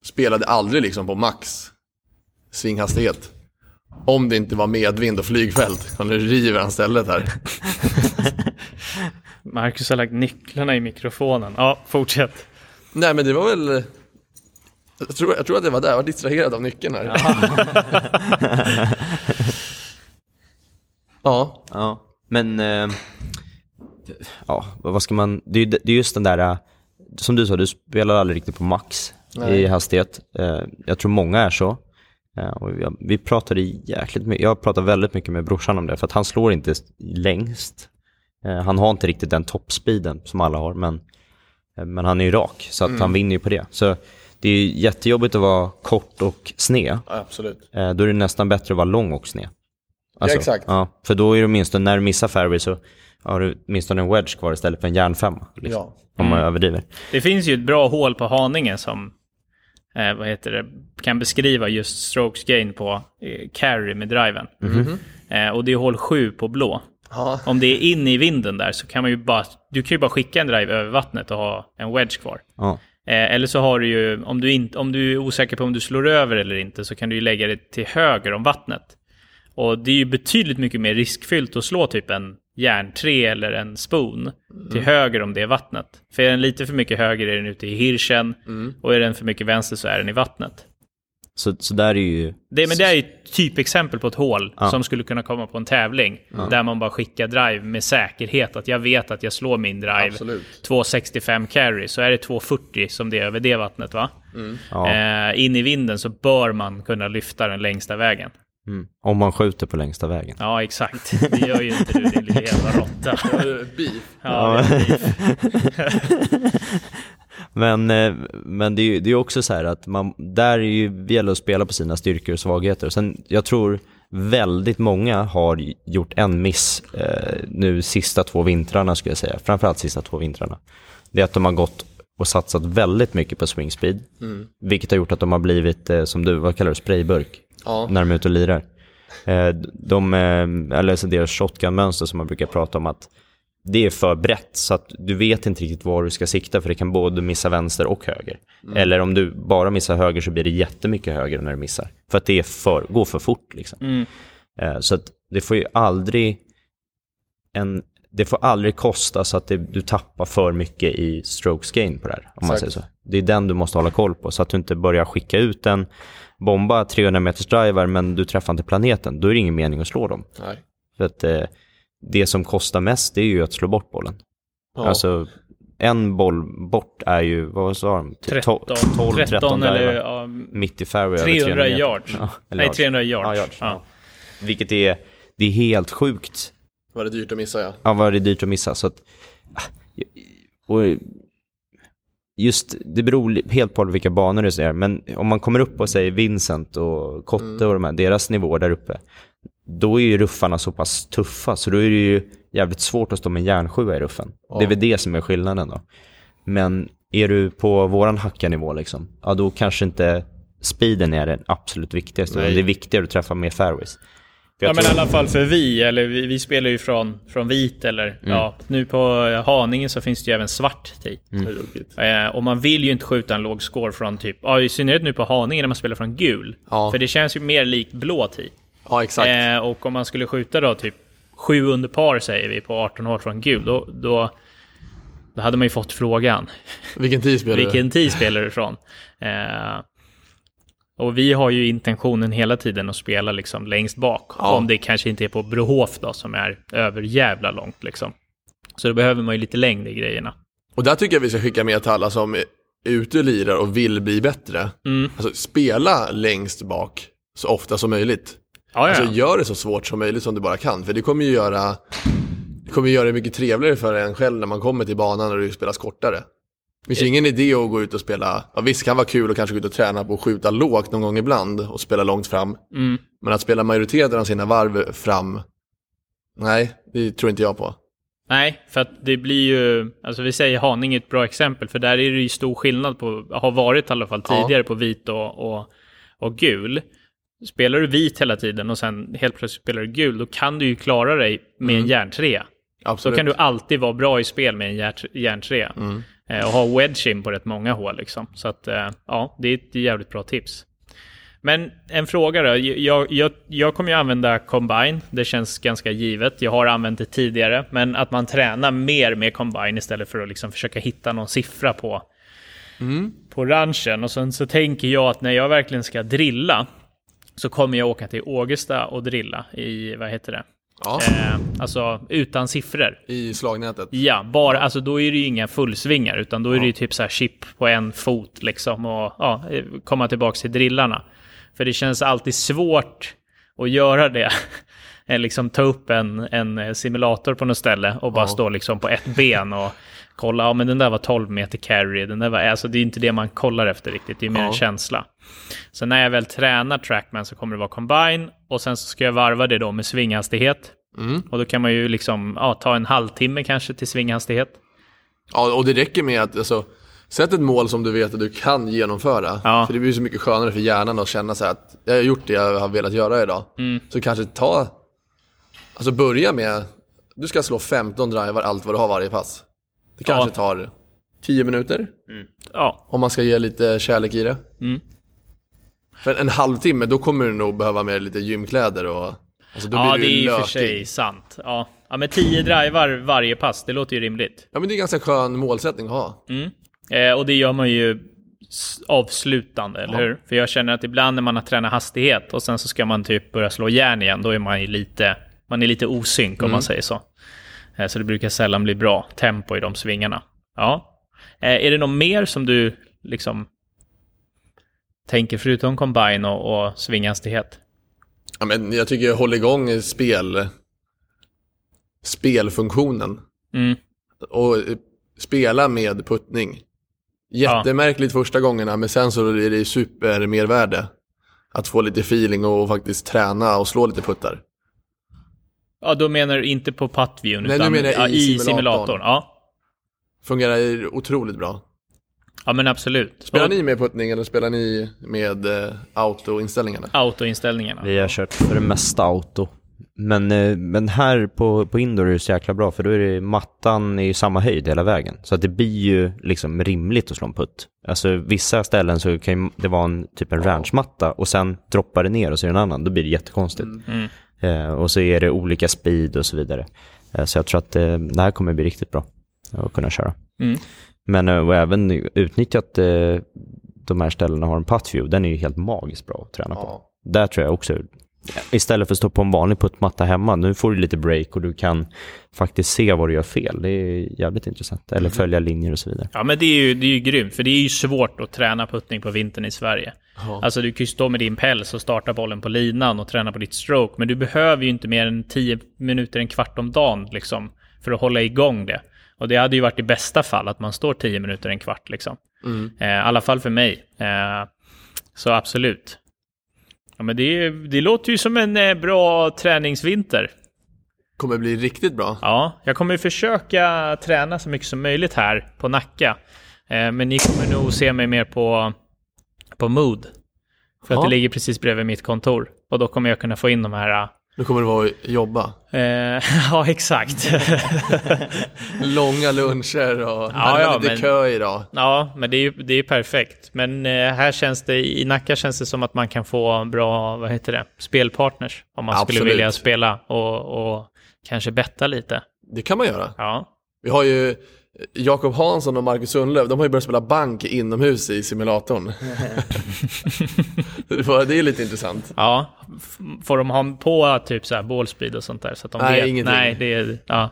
Speaker 3: spelade aldrig liksom på max svinghastighet. Om det inte var medvind och flygfält. Nu river han stället här.
Speaker 1: Marcus har lagt nycklarna i mikrofonen. Ja, fortsätt.
Speaker 3: Nej men det var väl... Jag tror, jag tror att det var där, jag var distraherad av nyckeln här. ja,
Speaker 2: Ja, men eh, ja, vad ska man, det är, det är just den där, eh, som du sa, du spelar aldrig riktigt på max
Speaker 3: Nej.
Speaker 2: i hastighet. Eh, jag tror många är så. Vi pratade jäkligt mycket, jag pratar väldigt mycket med brorsan om det, för att han slår inte längst. Eh, han har inte riktigt den toppspeeden som alla har, men, eh, men han är ju rak, så att han vinner ju på det. Så det är ju jättejobbigt att vara kort och sned.
Speaker 3: absolut.
Speaker 2: Eh, då är det nästan bättre att vara lång och sned. Alltså,
Speaker 3: Ja, exakt.
Speaker 2: Ja, för då är det åtminstone, när du missar fairway så har du åtminstone en wedge kvar istället för en järnfemma. Liksom,
Speaker 3: Ja.
Speaker 2: Om man överdriver.
Speaker 1: Det finns ju ett bra hål på Haninge som eh, vad heter det, kan beskriva just strokes gain på eh, carry med driven. Eh, och det är hål 7 på blå.
Speaker 3: Ja,
Speaker 1: Om det är in i vinden där så kan man ju bara, du kan ju bara skicka en drive över vattnet och ha en wedge kvar.
Speaker 2: Ja.
Speaker 1: Eh, eller så har du ju, om du, inte, om du är osäker på om du slår över eller inte, så kan du ju lägga det till höger om vattnet. Och det är ju betydligt mycket mer riskfyllt att slå typ en järnträ eller en spoon till höger om det är vattnet. För är den lite för mycket höger är den ute i hirschen och är den för mycket vänster så är den i vattnet.
Speaker 2: Så, så där är ju...
Speaker 1: Det, men det är ju ett typexempel på ett hål
Speaker 2: Ja.
Speaker 1: som skulle kunna komma på en tävling. Där man bara skickar drive med säkerhet. Att jag vet att jag slår min drive
Speaker 3: absolut.
Speaker 1: 265 carry. Så är det 240 som det är över det vattnet va?
Speaker 2: Ja,
Speaker 1: Eh, in i vinden så bör man kunna lyfta den längsta vägen.
Speaker 2: mm, om man skjuter på längsta vägen.
Speaker 1: Ja, exakt. Det gör ju inte du, din lilla jävla råtta.
Speaker 3: Beef.
Speaker 1: Ja, det är
Speaker 2: Men, eh, men det är ju det är också så här att man, där är ju, det gäller att spela på sina styrkor och svagheter. Sen, jag tror väldigt många har gjort en miss eh, nu sista två vintrarna skulle jag säga. Framförallt sista två vintrarna. Det är att de har gått och satsat väldigt mycket på swing speed. Vilket har gjort att de har blivit, eh, som du, vad kallar du, sprayburk?
Speaker 3: Ja.
Speaker 2: När de är ute och lirar. Eh, de, eh, eller så deras shotgun-mönster som man brukar prata om att det är för brett så att du vet inte riktigt var du ska sikta för det kan både missa vänster och höger. Eller om du bara missar höger så blir det jättemycket höger när du missar. För att det är för, går för fort liksom.
Speaker 1: Mm.
Speaker 2: Eh, så att det får ju aldrig en, det får aldrig kosta så att det, du tappar för mycket i strokes gain på det här. Om man säger så. Det är den du måste hålla koll på så att du inte börjar skicka ut en bomba 300 meters driver men du träffar inte planeten. Då är det ingen mening att slå dem.
Speaker 3: Nej.
Speaker 2: För att eh, det som kostar mest det är ju att slå bort bollen.
Speaker 3: Ja.
Speaker 2: Alltså en boll bort är ju, vad sa de?
Speaker 1: 13,
Speaker 2: 12, 13,
Speaker 1: 13 eller ja,
Speaker 2: Mitt i fairway. över
Speaker 1: 300
Speaker 2: meter.
Speaker 1: yards.
Speaker 2: Ja,
Speaker 1: Nej, 300 yards.
Speaker 2: Ja, yards.
Speaker 1: Ja.
Speaker 2: Ja. Vilket är, det är helt sjukt.
Speaker 3: Var det dyrt att missa ja.
Speaker 2: Ja, vad det är dyrt att missa. Så att, ah, och just, det beror helt på vilka banor du ser. Men om man kommer upp och säger Vincent och Kotte och de här, deras nivåer där uppe. Då är ju ruffarna så pass tuffa så då är det ju jävligt svårt att stå med en järnsjua i ruffen. Det är väl det som är skillnaden då. Men är du på våran hackarnivå liksom, ja då kanske inte speeden är den absolut viktigaste.
Speaker 3: Nej.
Speaker 2: Det är viktigare att träffa mer fairways.
Speaker 1: Ja
Speaker 2: jag
Speaker 1: men i
Speaker 2: tror-
Speaker 1: alla fall för vi, eller vi, vi spelar ju från, från vit eller
Speaker 2: Mm.
Speaker 1: ja, nu på Haninge så finns det ju även svart tee.
Speaker 2: Mm.
Speaker 1: Eh, och man vill ju inte skjuta en låg score från typ, ja i synnerhet nu på Haninge när man spelar från gul.
Speaker 3: Ja.
Speaker 1: För det känns ju mer likt blå tee.
Speaker 3: Ja, exakt.
Speaker 1: Eh, och om man skulle skjuta då typ sju under par säger vi på 18 hål från gul, då, då, då hade man ju fått frågan.
Speaker 3: Vilken tid spelar du?
Speaker 1: Vilken tid spelar du ifrån? Eh, och vi har ju intentionen hela tiden att spela liksom längst bak.
Speaker 3: Ja.
Speaker 1: Om det kanske inte är på Brohof då, som är över jävla långt liksom. Så då behöver man ju lite längd i grejerna.
Speaker 3: Och där tycker jag vi ska skicka med till alla som är ute och lirar och vill bli bättre.
Speaker 1: Mm.
Speaker 3: Alltså spela längst bak så ofta som möjligt.
Speaker 1: Ja, ja.
Speaker 3: Alltså gör det så svårt som möjligt som du bara kan. För det kommer ju göra det kommer göra det mycket trevligare för en själv när man kommer till banan och det spelas kortare. Det finns ju ingen idé att gå ut och spela, ja, visst kan vara kul att kanske gå ut och träna på att skjuta lågt någon gång ibland och spela långt fram.
Speaker 1: Mm.
Speaker 3: Men att spela majoriteten av sina varv fram, nej, det tror inte jag på.
Speaker 1: Nej, för att det blir ju, alltså vi säger Haninge är ett bra exempel, för där är det ju stor skillnad på, har varit i alla fall
Speaker 3: Ja.
Speaker 1: tidigare på vit och, och, och gul. Spelar du vit hela tiden och sen helt plötsligt spelar du gul, då kan du ju klara dig med en järntrea. Så
Speaker 3: Absolut.
Speaker 1: kan du alltid vara bra i spel med en järn- järntrea. Eh, och ha wedge in på rätt många hål liksom. Så att, eh, ja, det är ett jävligt bra tips. Men en fråga då. Jag, jag, jag kommer ju använda Combine. Det känns ganska givet. Jag har använt det tidigare. Men att man tränar mer med Combine istället för att liksom försöka hitta någon siffra på, på ranchen. Och sen så tänker jag att när jag verkligen ska drilla så kommer jag åka till Ågesta och drilla i, vad heter det?
Speaker 3: Ja,
Speaker 1: Eh, alltså utan siffror.
Speaker 3: i slagnätet.
Speaker 1: Ja, bara, alltså då är det ju inga fullsvingar, utan då är det ju typ så här chip på en fot liksom och ja, komma tillbaka till drillarna. För det känns alltid svårt att göra det. Liksom ta upp en, en simulator på något ställe och bara
Speaker 3: Ja.
Speaker 1: stå liksom på ett ben och kolla, ja men den där var 12 meter carry, den där var, alltså det är inte det man kollar efter riktigt, det är mer
Speaker 3: Ja.
Speaker 1: en känsla. Så när jag väl tränar trackman så kommer det vara combine och sen så ska jag varva det då med svinghastighet.
Speaker 3: Mm.
Speaker 1: Och då kan man ju liksom ja, ta en halvtimme kanske till svinghastighet.
Speaker 3: Ja, och det räcker med att alltså, sätt ett mål som du vet att du kan genomföra.
Speaker 1: Ja.
Speaker 3: För det blir så mycket skönare för hjärnan att känna så att jag har gjort det jag har velat göra idag.
Speaker 1: Mm.
Speaker 3: Så kanske ta, alltså börja med, du ska slå 15 drivar allt vad du har varje pass. Det kanske
Speaker 1: Ja.
Speaker 3: tar 10 minuter
Speaker 1: Ja,
Speaker 3: om man ska ge lite kärlek i det.
Speaker 1: Mm.
Speaker 3: För en halvtimme, då kommer du nog behöva med lite gymkläder och alltså, då
Speaker 1: ja
Speaker 3: blir
Speaker 1: det är ju för
Speaker 3: lökig.
Speaker 1: sig sant. Ja. ja, med 10 drivar varje pass, det låter ju rimligt.
Speaker 3: Ja men det är en ganska skön målsättning att ha.
Speaker 1: Eh, och det gör man ju avslutande, eller
Speaker 3: Ja.
Speaker 1: hur? För jag känner att ibland när man har tränat hastighet och sen så ska man typ börja slå järn igen, då är man ju lite, man är lite osynk om man säger så. Eh, så det brukar sällan bli bra tempo i de svingarna. Ja. Eh, är det något mer som du liksom tänker förutom combine och, och svinghastighet?
Speaker 3: Ja, men jag tycker håll igång spel, spelfunktionen.
Speaker 1: Mm.
Speaker 3: och eh, spela med puttning. Jättemärkligt första gångerna, men sen så är det supermervärde. Att få lite feeling och faktiskt träna och slå lite puttar.
Speaker 1: Ja, då menar du inte på puttviewn,
Speaker 3: Nej,
Speaker 1: utan
Speaker 3: menar jag
Speaker 1: ja,
Speaker 3: i simulatorn.
Speaker 1: simulatorn. Ja.
Speaker 3: Fungerar otroligt bra.
Speaker 1: ja, men absolut.
Speaker 3: Spelar
Speaker 1: Och
Speaker 3: ni med puttning eller spelar ni med eh, autoinställningarna?
Speaker 1: Autoinställningarna.
Speaker 2: Vi har kört för det mesta auto. Men, eh, men här på, på indoor är det så jäkla bra för då är det mattan i samma höjd hela vägen. Så att det blir ju liksom rimligt att slå en putt. Alltså vissa ställen så kan ju det vara en, typ en ranchmatta och sen droppar det ner och så är det en annan. Då blir det jättekonstigt.
Speaker 1: Mm.
Speaker 2: Eh, och så är det olika speed och så vidare. Eh, så jag tror att eh, det här kommer bli riktigt bra att kunna köra.
Speaker 1: Mm.
Speaker 2: Men och även utnyttjat eh, de här ställena har en puttview, den är ju helt magiskt bra att träna på.
Speaker 3: Ja.
Speaker 2: Där tror jag också, istället för att stå på en vanlig puttmatta hemma, nu får du lite break och du kan faktiskt se vad du gör fel. Det är jävligt intressant. Eller följa linjer och så vidare.
Speaker 1: Ja, men det är, ju, det är ju grymt, för det är ju svårt att träna puttning på vintern i Sverige.
Speaker 3: Ja.
Speaker 1: Alltså du kan ju stå med din päls och starta bollen på linan och träna på ditt stroke, men du behöver ju inte mer än 10 minuter, en kvart om dagen liksom, för att hålla igång det. Och det hade ju varit i bästa fall att man står 10 minuter, en kvart liksom.
Speaker 3: Mm.
Speaker 1: Eh, I alla fall för mig. Eh, så absolut. Ja, men det, det låter ju som en eh, bra träningsvinter.
Speaker 3: Kommer bli riktigt bra.
Speaker 1: Ja, jag kommer försöka träna så mycket som möjligt här på Nacka. Eh, men ni kommer nog se mig mer på, på Mood. För att
Speaker 3: Ja.
Speaker 1: det ligger precis bredvid mitt kontor. Och då kommer jag kunna få in de här...
Speaker 3: Nu kommer det vara att jobba.
Speaker 1: Eh, ja, exakt.
Speaker 3: Långa luncher och
Speaker 1: Ja, ja,
Speaker 3: lite
Speaker 1: men-
Speaker 3: kö idag.
Speaker 1: ja, men det är ju det är perfekt. Men eh, här känns det, i Nacka känns det som att man kan få bra, vad heter det, spelpartners. Om man skulle
Speaker 3: Absolut.
Speaker 1: vilja spela och, och kanske betta lite.
Speaker 3: Det kan man göra.
Speaker 1: Ja,
Speaker 3: Vi har ju Jakob Hansson och Marcus Sundlöv, de har ju börjat spela bank inomhus i simulatorn. det är lite intressant.
Speaker 1: Ja, får de ha på typ så här ballspeed och sånt där? Så att de
Speaker 3: Nej,
Speaker 1: vet?
Speaker 3: ingenting.
Speaker 1: Nej, det är, ja.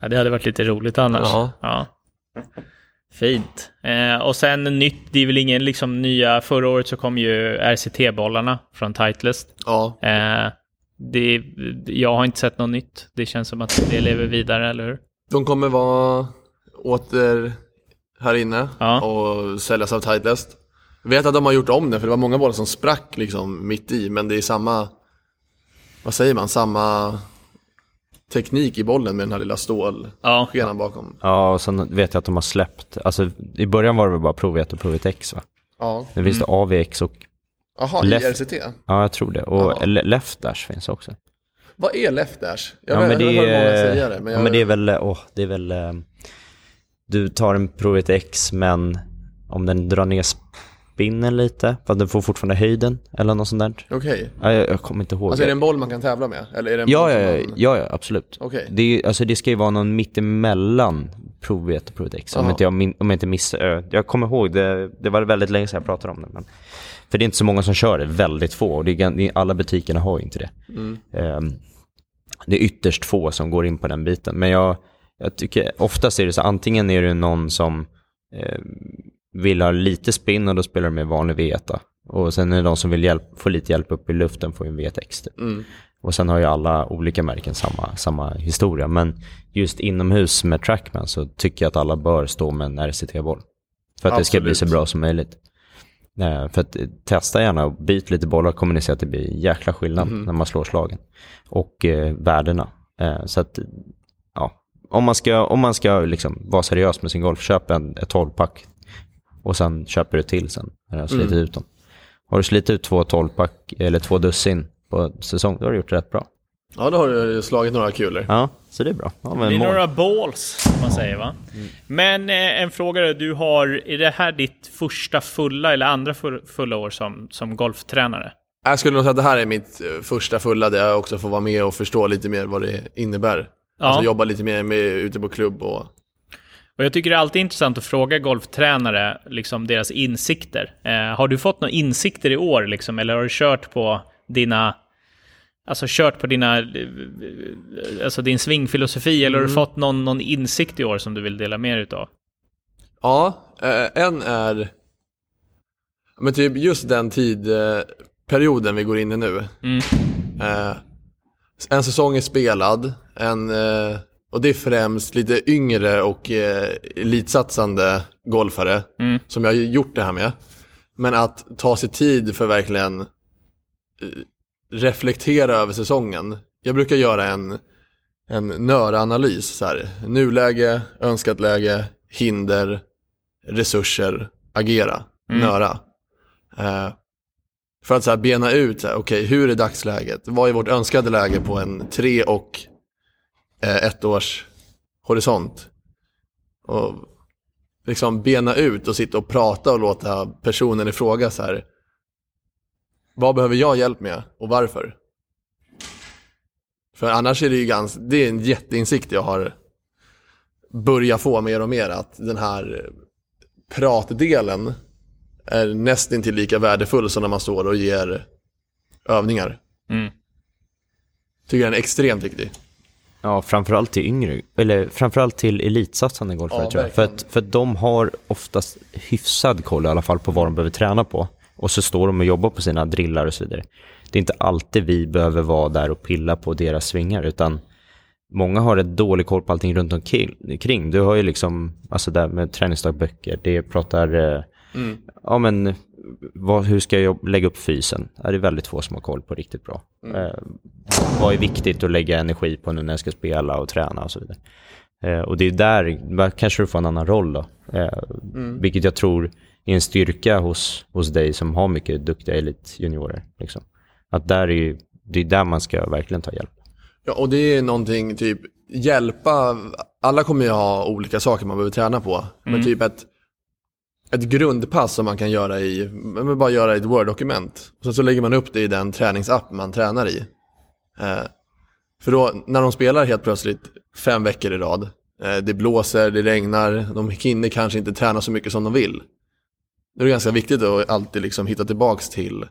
Speaker 1: ja. Det hade varit lite roligt annars.
Speaker 3: Ja.
Speaker 1: Fint. Eh, och sen nytt, det är väl ingen liksom nya, förra året så kom ju RCT-bollarna från Titleist.
Speaker 3: Ja,
Speaker 1: Eh, det, jag har inte sett något nytt. Det känns som att det lever vidare, eller hur?
Speaker 3: De kommer vara åter här inne
Speaker 1: Ja.
Speaker 3: och säljas av Titleist. Jag vet att de har gjort om det, för det var många bollar som sprack liksom mitt i, men det är samma, vad säger man, samma teknik i bollen med den här lilla stålskenan
Speaker 1: Ja,
Speaker 3: bakom.
Speaker 2: Ja, och sen vet jag att de har släppt, alltså i början var det väl bara Prov 1 och Prov 1X va?
Speaker 3: Ja,
Speaker 2: Nu finns det AVX och
Speaker 3: Jaha,
Speaker 2: Left-
Speaker 3: i RCT?
Speaker 2: Ja, jag tror det. Och
Speaker 3: Ja.
Speaker 2: Le- Left Dash finns också.
Speaker 3: Vad är left dash? Jag
Speaker 2: Ja, men det
Speaker 3: hör många säga det, men jag...
Speaker 2: ja, men det är väl, åh, det är väl, eh, du tar en Provet X men om den drar ner spinnen lite, för att den får fortfarande höjden eller något sånt där.
Speaker 3: Okej.
Speaker 2: Ja, jag, jag kommer inte ihåg.
Speaker 3: Alltså är det en boll man kan tävla med? Eller är det en
Speaker 2: ja,
Speaker 3: boll
Speaker 2: ja,
Speaker 3: man...
Speaker 2: ja, ja, absolut.
Speaker 3: Okej.
Speaker 2: Det, alltså, det ska ju vara någon mittemellan Provet och Provet X, om inte jag, om jag inte missar. eh, Jag kommer ihåg, det, det var väldigt länge sedan jag pratade om det. Men, för det är inte så många som kör det, väldigt få. Och det är, alla butikerna har ju inte det.
Speaker 3: Mm.
Speaker 2: Ehm, det är ytterst få som går in på den biten. Men jag, jag tycker oftast är det så, antingen är det någon som eh, vill ha lite spinn och då spelar de med vanlig V1. Och sen är det de som vill hjälp, få lite hjälp upp i luften får ju en V1X. Typ.
Speaker 3: Mm.
Speaker 2: Och sen har ju alla olika märken samma, samma historia. Men just inomhus med Trackman så tycker jag att alla bör stå med en RCT-boll. För att det ska bli så
Speaker 3: Absolut.
Speaker 2: bra som möjligt. Eh, för att eh, testa gärna och byt lite bollar kommer ni se att det blir jäkla skillnad när man slår slagen. Och eh, värdena. Eh, så att, ja. Om man ska, om man ska liksom vara seriös med sin golf, köp en, ett 12-pack. Och sen köper du till sen när du har slitit ut dem. Har du slitit ut två 12-pack eller två dussin på säsong, då har du gjort det rätt bra.
Speaker 3: Ja, då har du slagit några kulor.
Speaker 2: Ja, så det är bra. Ja, men
Speaker 1: Det är
Speaker 2: mål.
Speaker 1: några balls, som man säger va? Men eh, en fråga då, du har, är det här ditt första fulla eller andra full- fulla år som, som golftränare?
Speaker 3: Jag skulle nog säga att det här är mitt eh, första fulla där jag också får vara med och förstå lite mer vad det innebär.
Speaker 1: Ja.
Speaker 3: Alltså jobba lite mer med ute på klubb och...
Speaker 1: Och jag tycker det är alltid intressant att fråga golftränare liksom deras insikter. Eh, har du fått några insikter i år liksom, eller har du kört på dina Alltså kört på dina, eh, alltså din svingfilosofi, eller har du fått någon, någon insikt i år som du vill dela med dig utav?
Speaker 3: Ja, eh, en är... Men typ just den tidperioden vi går in i nu.
Speaker 1: Mm.
Speaker 3: Eh, en säsong är spelad, en, eh, och det är främst lite yngre och eh, elitsatsande golfare
Speaker 1: Mm.
Speaker 3: som jag har gjort det här med. Men att ta sig tid för verkligen eh, reflektera över säsongen. Jag brukar göra en, en nöranalys. Så här. Nuläge, önskat läge, hinder, resurser, agera, nöra. Eh, för att så här bena ut, så här, okej, hur är dagsläget? Vad är vårt önskade läge på en tre och ett års horisont? Och liksom bena ut och sitta och prata och låta personen i fråga så här. Vad behöver jag hjälp med och varför? För annars är det ju ganska, det är en jätteinsikt jag har börjat få mer och mer att den här pratdelen är nästintill lika värdefull som när man står och ger övningar.
Speaker 1: Mm.
Speaker 3: Tycker den är extremt viktig.
Speaker 2: Ja, framförallt till yngre, eller framförallt till elitsatsande golfare
Speaker 3: Ja,
Speaker 2: tror jag. För att, för att de har oftast hyfsad koll i alla fall på vad de behöver träna på. Och så står de och jobbar på sina drillar och så vidare. Det är inte alltid vi behöver vara där och pilla på deras svingar, utan många har ett dålig koll på allting runt omkring. Du har ju liksom, alltså där med träningsdagböcker, det pratar, eh, ja men vad, hur ska jag lägga upp fysen? Det är väldigt få som har koll på riktigt bra. Eh, vad är viktigt att lägga energi på nu när jag ska spela och träna och så vidare. Eh, och det är där, där kanske du får en annan roll då. Eh, Vilket jag tror är en styrka hos, hos dig som har mycket duktiga elitjuniorer. Liksom. Att där är ju, det är där man ska verkligen ta hjälp.
Speaker 3: Ja, och det är någonting typ hjälpa, alla kommer ju ha olika saker man behöver träna på. Men typ ett, ett grundpass som man kan göra i, bara göra i ett Word-dokument. Sen så lägger man upp det i den träningsapp man tränar i. Eh, för då, när de spelar helt plötsligt fem veckor i rad, eh, det blåser, det regnar, de hinner kanske inte träna så mycket som de vill. Då är det ganska viktigt att alltid liksom hitta tillbaks till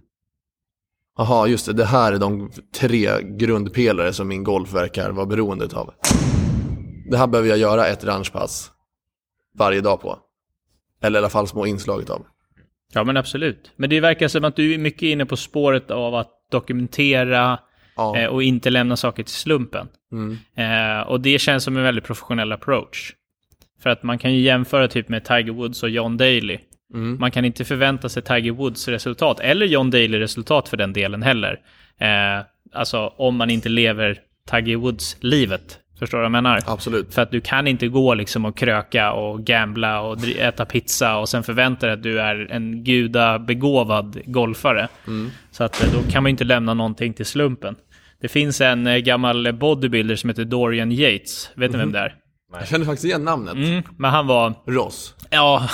Speaker 3: Jaha, just det. Det här är de tre grundpelare som min golf verkar vara beroende av. Det här behöver jag göra ett ranchpass varje dag på. Eller i alla fall små inslag av.
Speaker 1: Ja, men absolut. Men det verkar som att du är mycket inne på spåret av att dokumentera
Speaker 3: Ja.
Speaker 1: eh, och inte lämna saker till slumpen.
Speaker 3: Mm.
Speaker 1: Eh, och det känns som en väldigt professionell approach. För att man kan ju jämföra typ med Tiger Woods och John Daly.
Speaker 3: Mm.
Speaker 1: Man kan inte förvänta sig Tiger Woods resultat, eller John Daly resultat för den delen heller. Eh, alltså om man inte lever Tiger Woods-livet Förstår du vad jag menar?
Speaker 3: Absolut.
Speaker 1: För att du kan inte gå liksom och kröka och gambla och äta pizza och sen förvänta dig att du är en gudabegåvad golfare. Så att eh, då kan man inte lämna någonting till slumpen. Det finns en eh, gammal bodybuilder som heter Dorian Yates. Vet ni vem det är?
Speaker 3: Jag känner faktiskt igen namnet.
Speaker 1: Mm, men han var...
Speaker 3: Ross.
Speaker 1: Ja,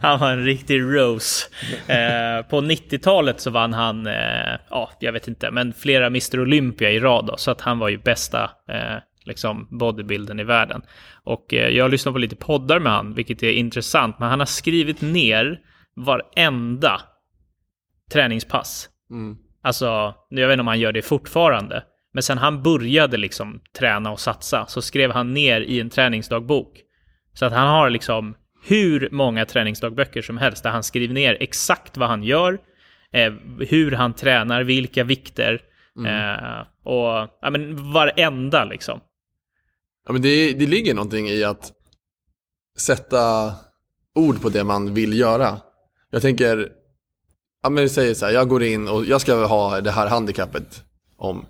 Speaker 1: han var en riktig rose. Eh, på 90-talet så vann han, eh, ja, jag vet inte, men flera Mr Olympia i rad då, så att han var ju bästa eh, liksom bodybuildern i världen. Och eh, jag har lyssnat på lite poddar med han, vilket är intressant, men han har skrivit ner varenda träningspass.
Speaker 3: Mm.
Speaker 1: Alltså, jag vet inte om han gör det fortfarande. Men sen han började liksom träna och satsa så skrev han ner i en träningsdagbok. Så att han har liksom hur många träningsdagböcker som helst där han skriver ner exakt vad han gör, eh, hur han tränar, vilka vikter eh, och ja, men varenda liksom.
Speaker 3: Ja, men det, det ligger någonting i att sätta ord på det man vill göra. Jag tänker, ja men vi säger så här, jag går in och jag ska ha det här handikappet om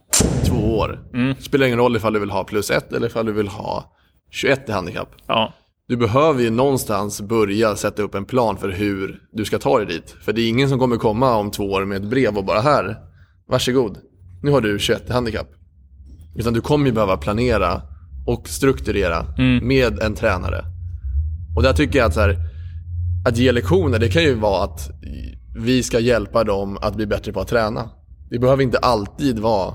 Speaker 3: två år.
Speaker 1: Mm.
Speaker 3: Spelar ingen roll ifall du vill ha plus ett eller ifall du vill ha 21 i handikapp.
Speaker 1: Ja,
Speaker 3: Du behöver ju någonstans börja sätta upp en plan för hur du ska ta dig dit. För det är ingen som kommer komma om två år med ett brev och bara här, varsågod, nu har du 21 i handikapp. Utan du kommer ju behöva planera och strukturera med en tränare. Och där tycker jag att så här, att ge lektioner, det kan ju vara att vi ska hjälpa dem att bli bättre på att träna. Det behöver inte alltid vara,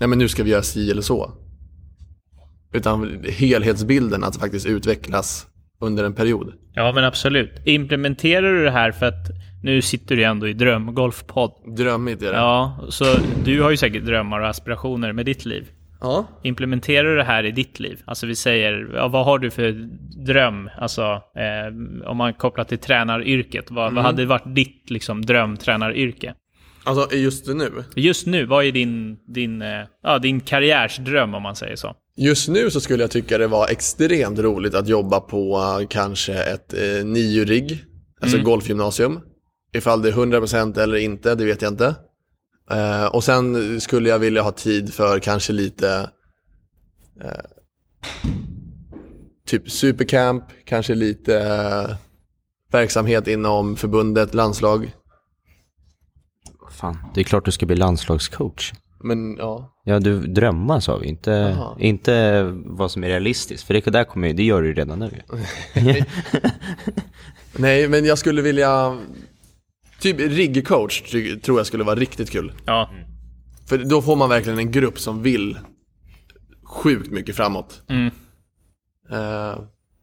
Speaker 3: nej men nu ska vi göra si eller så. Utan helhetsbilden att faktiskt utvecklas under en period.
Speaker 1: ja men absolut. Implementerar du det här för att nu sitter du ändå i drömgolfpodd.
Speaker 3: Drömmigt är det.
Speaker 1: Ja, så du har ju säkert drömmar och aspirationer med ditt liv.
Speaker 3: ja.
Speaker 1: Implementerar du det här i ditt liv? Alltså vi säger, ja, vad har du för dröm? Alltså eh, om man kopplar till tränaryrket, vad, vad hade varit ditt liksom, drömtränaryrke?
Speaker 3: Alltså just nu.
Speaker 1: Just nu, vad är din, din, eh, ja, din karriärsdröm om man säger så?
Speaker 3: Just nu så skulle jag tycka det var extremt roligt att jobba på eh, kanske ett eh, nio-rigg, alltså golfgymnasium. Ifall det är 100% eller inte, det vet jag inte. Eh, och sen skulle jag vilja ha tid för kanske lite eh, typ supercamp, kanske lite eh, verksamhet inom förbundet, landslag.
Speaker 2: Fan, det är klart du ska bli landslagscoach.
Speaker 3: Men ja,
Speaker 2: Ja, du drömmar sa vi, inte, inte vad som är realistiskt. För det där kommer ju, det gör du ju redan nu.
Speaker 3: nej men jag skulle vilja, typ riggcoach tror jag skulle vara riktigt kul.
Speaker 1: Ja,
Speaker 3: För då får man verkligen en grupp som vill sjukt mycket framåt.
Speaker 1: Mm.
Speaker 3: Eh,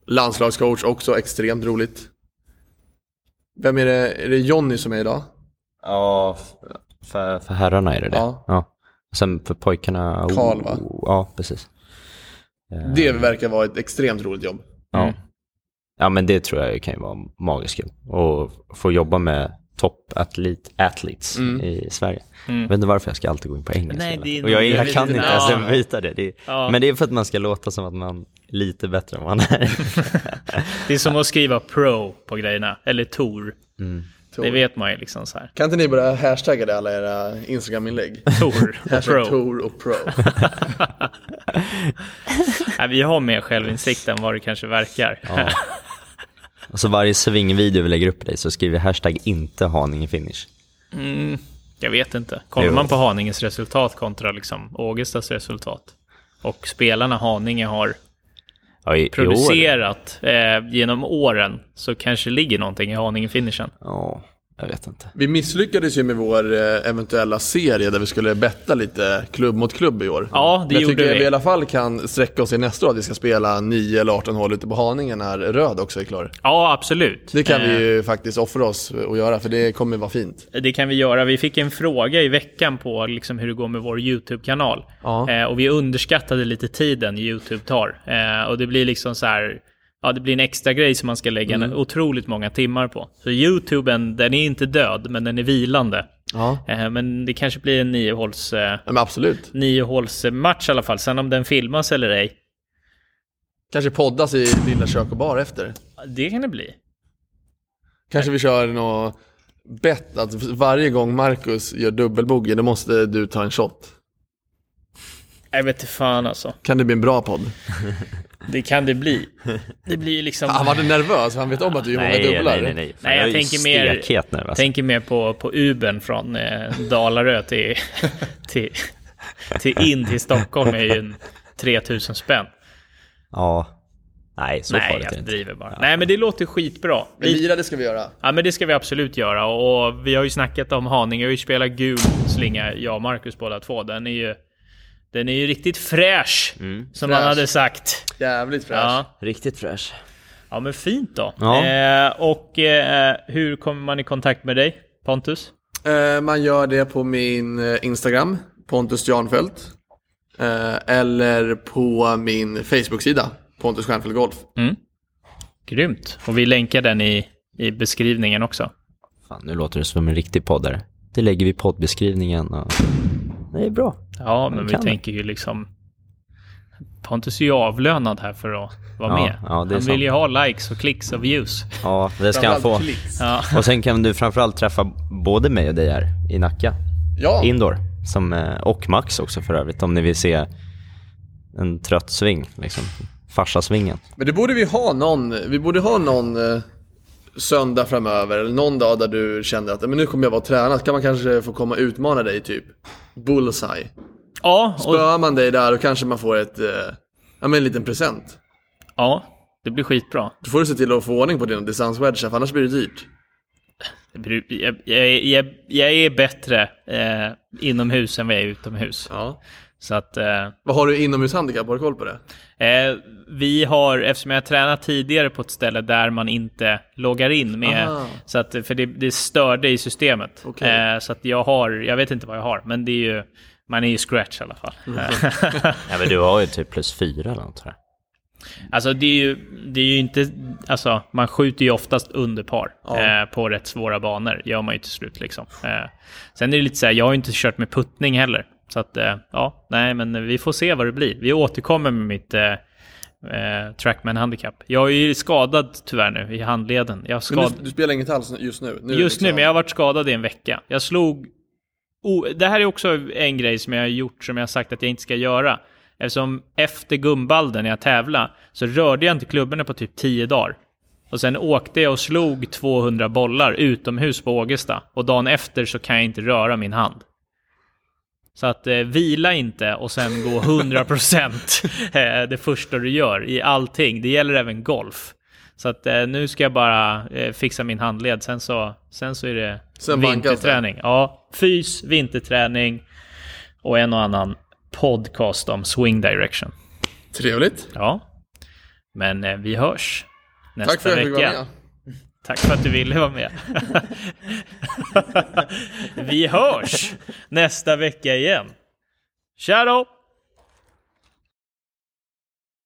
Speaker 3: landslagscoach också extremt roligt. Vem är det? Är det Jonny som är idag?
Speaker 2: Ja, för, för herrarna är det det.
Speaker 3: Ja.
Speaker 2: Och Sen för pojkarna... oh,
Speaker 3: Karl, va?
Speaker 2: Ja, precis.
Speaker 3: Det verkar vara ett extremt roligt jobb.
Speaker 2: Ja.
Speaker 1: Mm.
Speaker 2: ja, men det tror jag kan ju vara magiskt kul. Och få jobba med top athlete, athletes i Sverige. Jag vet inte varför jag ska alltid gå in på engelska.
Speaker 1: Mm. Nej, det är
Speaker 2: och jag, jag kan inte
Speaker 1: Ja.
Speaker 2: ens byta det. det är,
Speaker 1: Ja.
Speaker 2: Men det är för att man ska låta som att man är lite bättre än man är.
Speaker 1: det är som att skriva pro på grejerna, eller tour. Det vet man ju liksom så här.
Speaker 3: Kan inte ni börja hashtagga det alla era Instagram-inlägg?
Speaker 1: Tour och
Speaker 3: Hashtag
Speaker 1: pro.
Speaker 3: Tour och Pro.
Speaker 1: Nej, vi har mer självinsikt än vad det kanske verkar.
Speaker 2: och så varje svingvideo vi lägger upp dig så skriver vi hashtag inte Haninge finish.
Speaker 1: Mm, jag vet inte. Kollar
Speaker 2: Jo.
Speaker 1: man på Haninges resultat kontra liksom Ågestas resultat och spelarna Haninge har
Speaker 2: Ja, i, i år.
Speaker 1: producerat eh, genom åren så kanske ligger någonting i Haninge-finishen.
Speaker 2: Ja, jag vet inte.
Speaker 3: Vi misslyckades ju med vår eh, eventuella serie där vi skulle betta lite klubb mot klubb i år.
Speaker 1: Ja, det
Speaker 3: Men jag
Speaker 1: gjorde
Speaker 3: tycker
Speaker 1: vi.
Speaker 3: vi i alla fall kan sträcka oss i nästa år att vi ska spela 9 eller 18 hål ute på Haninge när röd också är klar.
Speaker 1: Ja, absolut.
Speaker 3: Det kan
Speaker 1: Eh,
Speaker 3: vi ju faktiskt offra oss och göra för det kommer vara fint.
Speaker 1: Det kan vi göra. Vi fick en fråga i veckan på liksom hur det går med vår YouTube-kanal.
Speaker 3: Ja.
Speaker 1: Eh, och vi underskattade lite tiden YouTube tar. Eh, och det blir liksom så här... Ja, det blir en extra grej som man ska lägga
Speaker 3: Mm.
Speaker 1: otroligt många timmar på. Så YouTuben, den är inte död, men den är vilande.
Speaker 3: Ja,
Speaker 1: Eh, men det kanske blir en niohåls, eh,
Speaker 3: men absolut.
Speaker 1: niohålsmatch i alla fall. Sen om den filmas eller ej,
Speaker 3: Kanske poddas i Lilla Kök och Bar efter.
Speaker 1: det kan det bli.
Speaker 3: Kanske vi kör något bett att varje gång Marcus gör dubbelbogey då måste du ta en shot.
Speaker 1: Jag vet inte fan alltså.
Speaker 3: Kan det bli en bra podd?
Speaker 1: Det kan det bli. Det blir liksom...
Speaker 3: Han var nervös, han vet om att du gör många dubblar.
Speaker 2: nej, nej, nej. Fan,
Speaker 1: Nej, jag
Speaker 2: ju
Speaker 1: tänker mer-.
Speaker 2: Alltså.
Speaker 1: Tänker mer på, på Ubern från eh, Dalarö till, till, till in till Stockholm är ju en 3000 spänn.
Speaker 2: Ja. Nej, så
Speaker 1: Nej, jag
Speaker 2: inte.
Speaker 1: driver bara. Nej, men det låter skitbra.
Speaker 3: Men
Speaker 1: Vi,
Speaker 3: lira, det ska vi göra.
Speaker 1: ja, men det ska vi absolut göra. Och vi har ju snackat om Haninge. Vi spelat gul slinga, jag och Marcus båda två. Den är ju, den är ju riktigt fräsch,
Speaker 2: Mm.
Speaker 1: som
Speaker 3: Fräsch.
Speaker 1: man hade sagt.
Speaker 3: Jävligt fräsch.
Speaker 1: Ja.
Speaker 2: Riktigt fräsch.
Speaker 1: ja, men fint då.
Speaker 2: Ja.
Speaker 1: Eh, och eh, hur kommer man i kontakt med dig, Pontus?
Speaker 3: Eh, man gör det på min eh, Instagram, Pontus Janfeldt. Eh, eller på min Facebook-sida, Pontus Stjernfeldt Golf.
Speaker 1: Mm. Grymt. Och vi länkar den i, i beskrivningen också.
Speaker 2: Fan, nu låter det som en riktig poddare. Det lägger vi i poddbeskrivningen och... Det är bra.
Speaker 1: Ja, men vi tänker ju liksom... Pontus är ju avlönad här för att vara
Speaker 2: Ja,
Speaker 1: med.
Speaker 2: ja, det är
Speaker 1: Han vill
Speaker 2: sant.
Speaker 1: ju ha likes och klicks och views.
Speaker 2: Ja, det ska han få.
Speaker 1: Ja,
Speaker 2: Och sen kan du framförallt träffa både mig och dig här i Nacka.
Speaker 3: Ja,
Speaker 2: Indoor. Som, eh, och Max också för övrigt, om ni vill se en trött sving. Liksom. Farsasvingen.
Speaker 3: men det borde vi ha någon, vi borde ha någon eh, söndag framöver, eller någon dag där du känner att men nu kommer jag vara tränad, kan man kanske få komma och utmana dig typ. Bullseye.
Speaker 1: ja, och,
Speaker 3: Spöar man dig där och kanske man får ett, eh, ja men en liten present.
Speaker 1: ja, det blir skitbra.
Speaker 3: Då får du se till att få ordning på din distanswedge, för annars blir det dyrt.
Speaker 1: Jag, jag, jag, jag är bättre eh, inomhus än vad jag är utomhus.
Speaker 3: Ja.
Speaker 1: Så att... Eh,
Speaker 3: Vad har du inomhushandikapp? Har du koll på det?
Speaker 1: Eh, vi har, eftersom jag har tränat tidigare på ett ställe där man inte loggar in med,
Speaker 3: Aha.
Speaker 1: så att, för det, det störde i systemet.
Speaker 3: Okej.
Speaker 1: Eh, så att jag har, jag vet inte vad jag har, men det är ju, man är ju scratch i alla fall.
Speaker 2: Ja, men du har ju typ plus fyra eller något tror jag.
Speaker 1: alltså det är ju, det är ju inte, alltså man skjuter ju oftast under par
Speaker 3: Ja.
Speaker 1: eh, på rätt svåra banor, gör man ju till slut liksom. Eh, sen är det lite så här, jag har ju inte kört med puttning heller. Så att, eh, ja, nej men vi får se vad det blir. Vi återkommer med mitt eh, eh, Trackman handikapp. Jag är ju skadad tyvärr nu i handleden. Jag skad...
Speaker 3: du, du spelar inget alls just nu? nu
Speaker 1: Just nu,
Speaker 3: liksom-
Speaker 1: men jag har varit skadad i en vecka. Jag slog... Oh, det här är också en grej som jag har gjort som jag har sagt att jag inte ska göra. Eftersom efter Gumbalden när jag tävlade så rörde jag inte klubborna på typ 10 dagar. Och sen åkte jag och slog 200 bollar utomhus på Ågesta. Och dagen efter så kan jag inte röra min hand. Så att eh, vila inte och sen gå 100% eh, det första du gör i allting. Det gäller även golf. Så att eh, nu ska jag bara eh, fixa min handled, sen så, sen så är det
Speaker 3: Sen vankas det.
Speaker 1: vinterträning. Ja, fys, vinterträning och en och annan podcast om swing direction.
Speaker 3: Trevligt.
Speaker 1: Ja, men eh, vi hörs nästa
Speaker 3: Tack för att jag fick
Speaker 1: vecka.
Speaker 3: vara med.
Speaker 1: Tack för att du ville vara med. vi hörs nästa vecka igen. Tja då!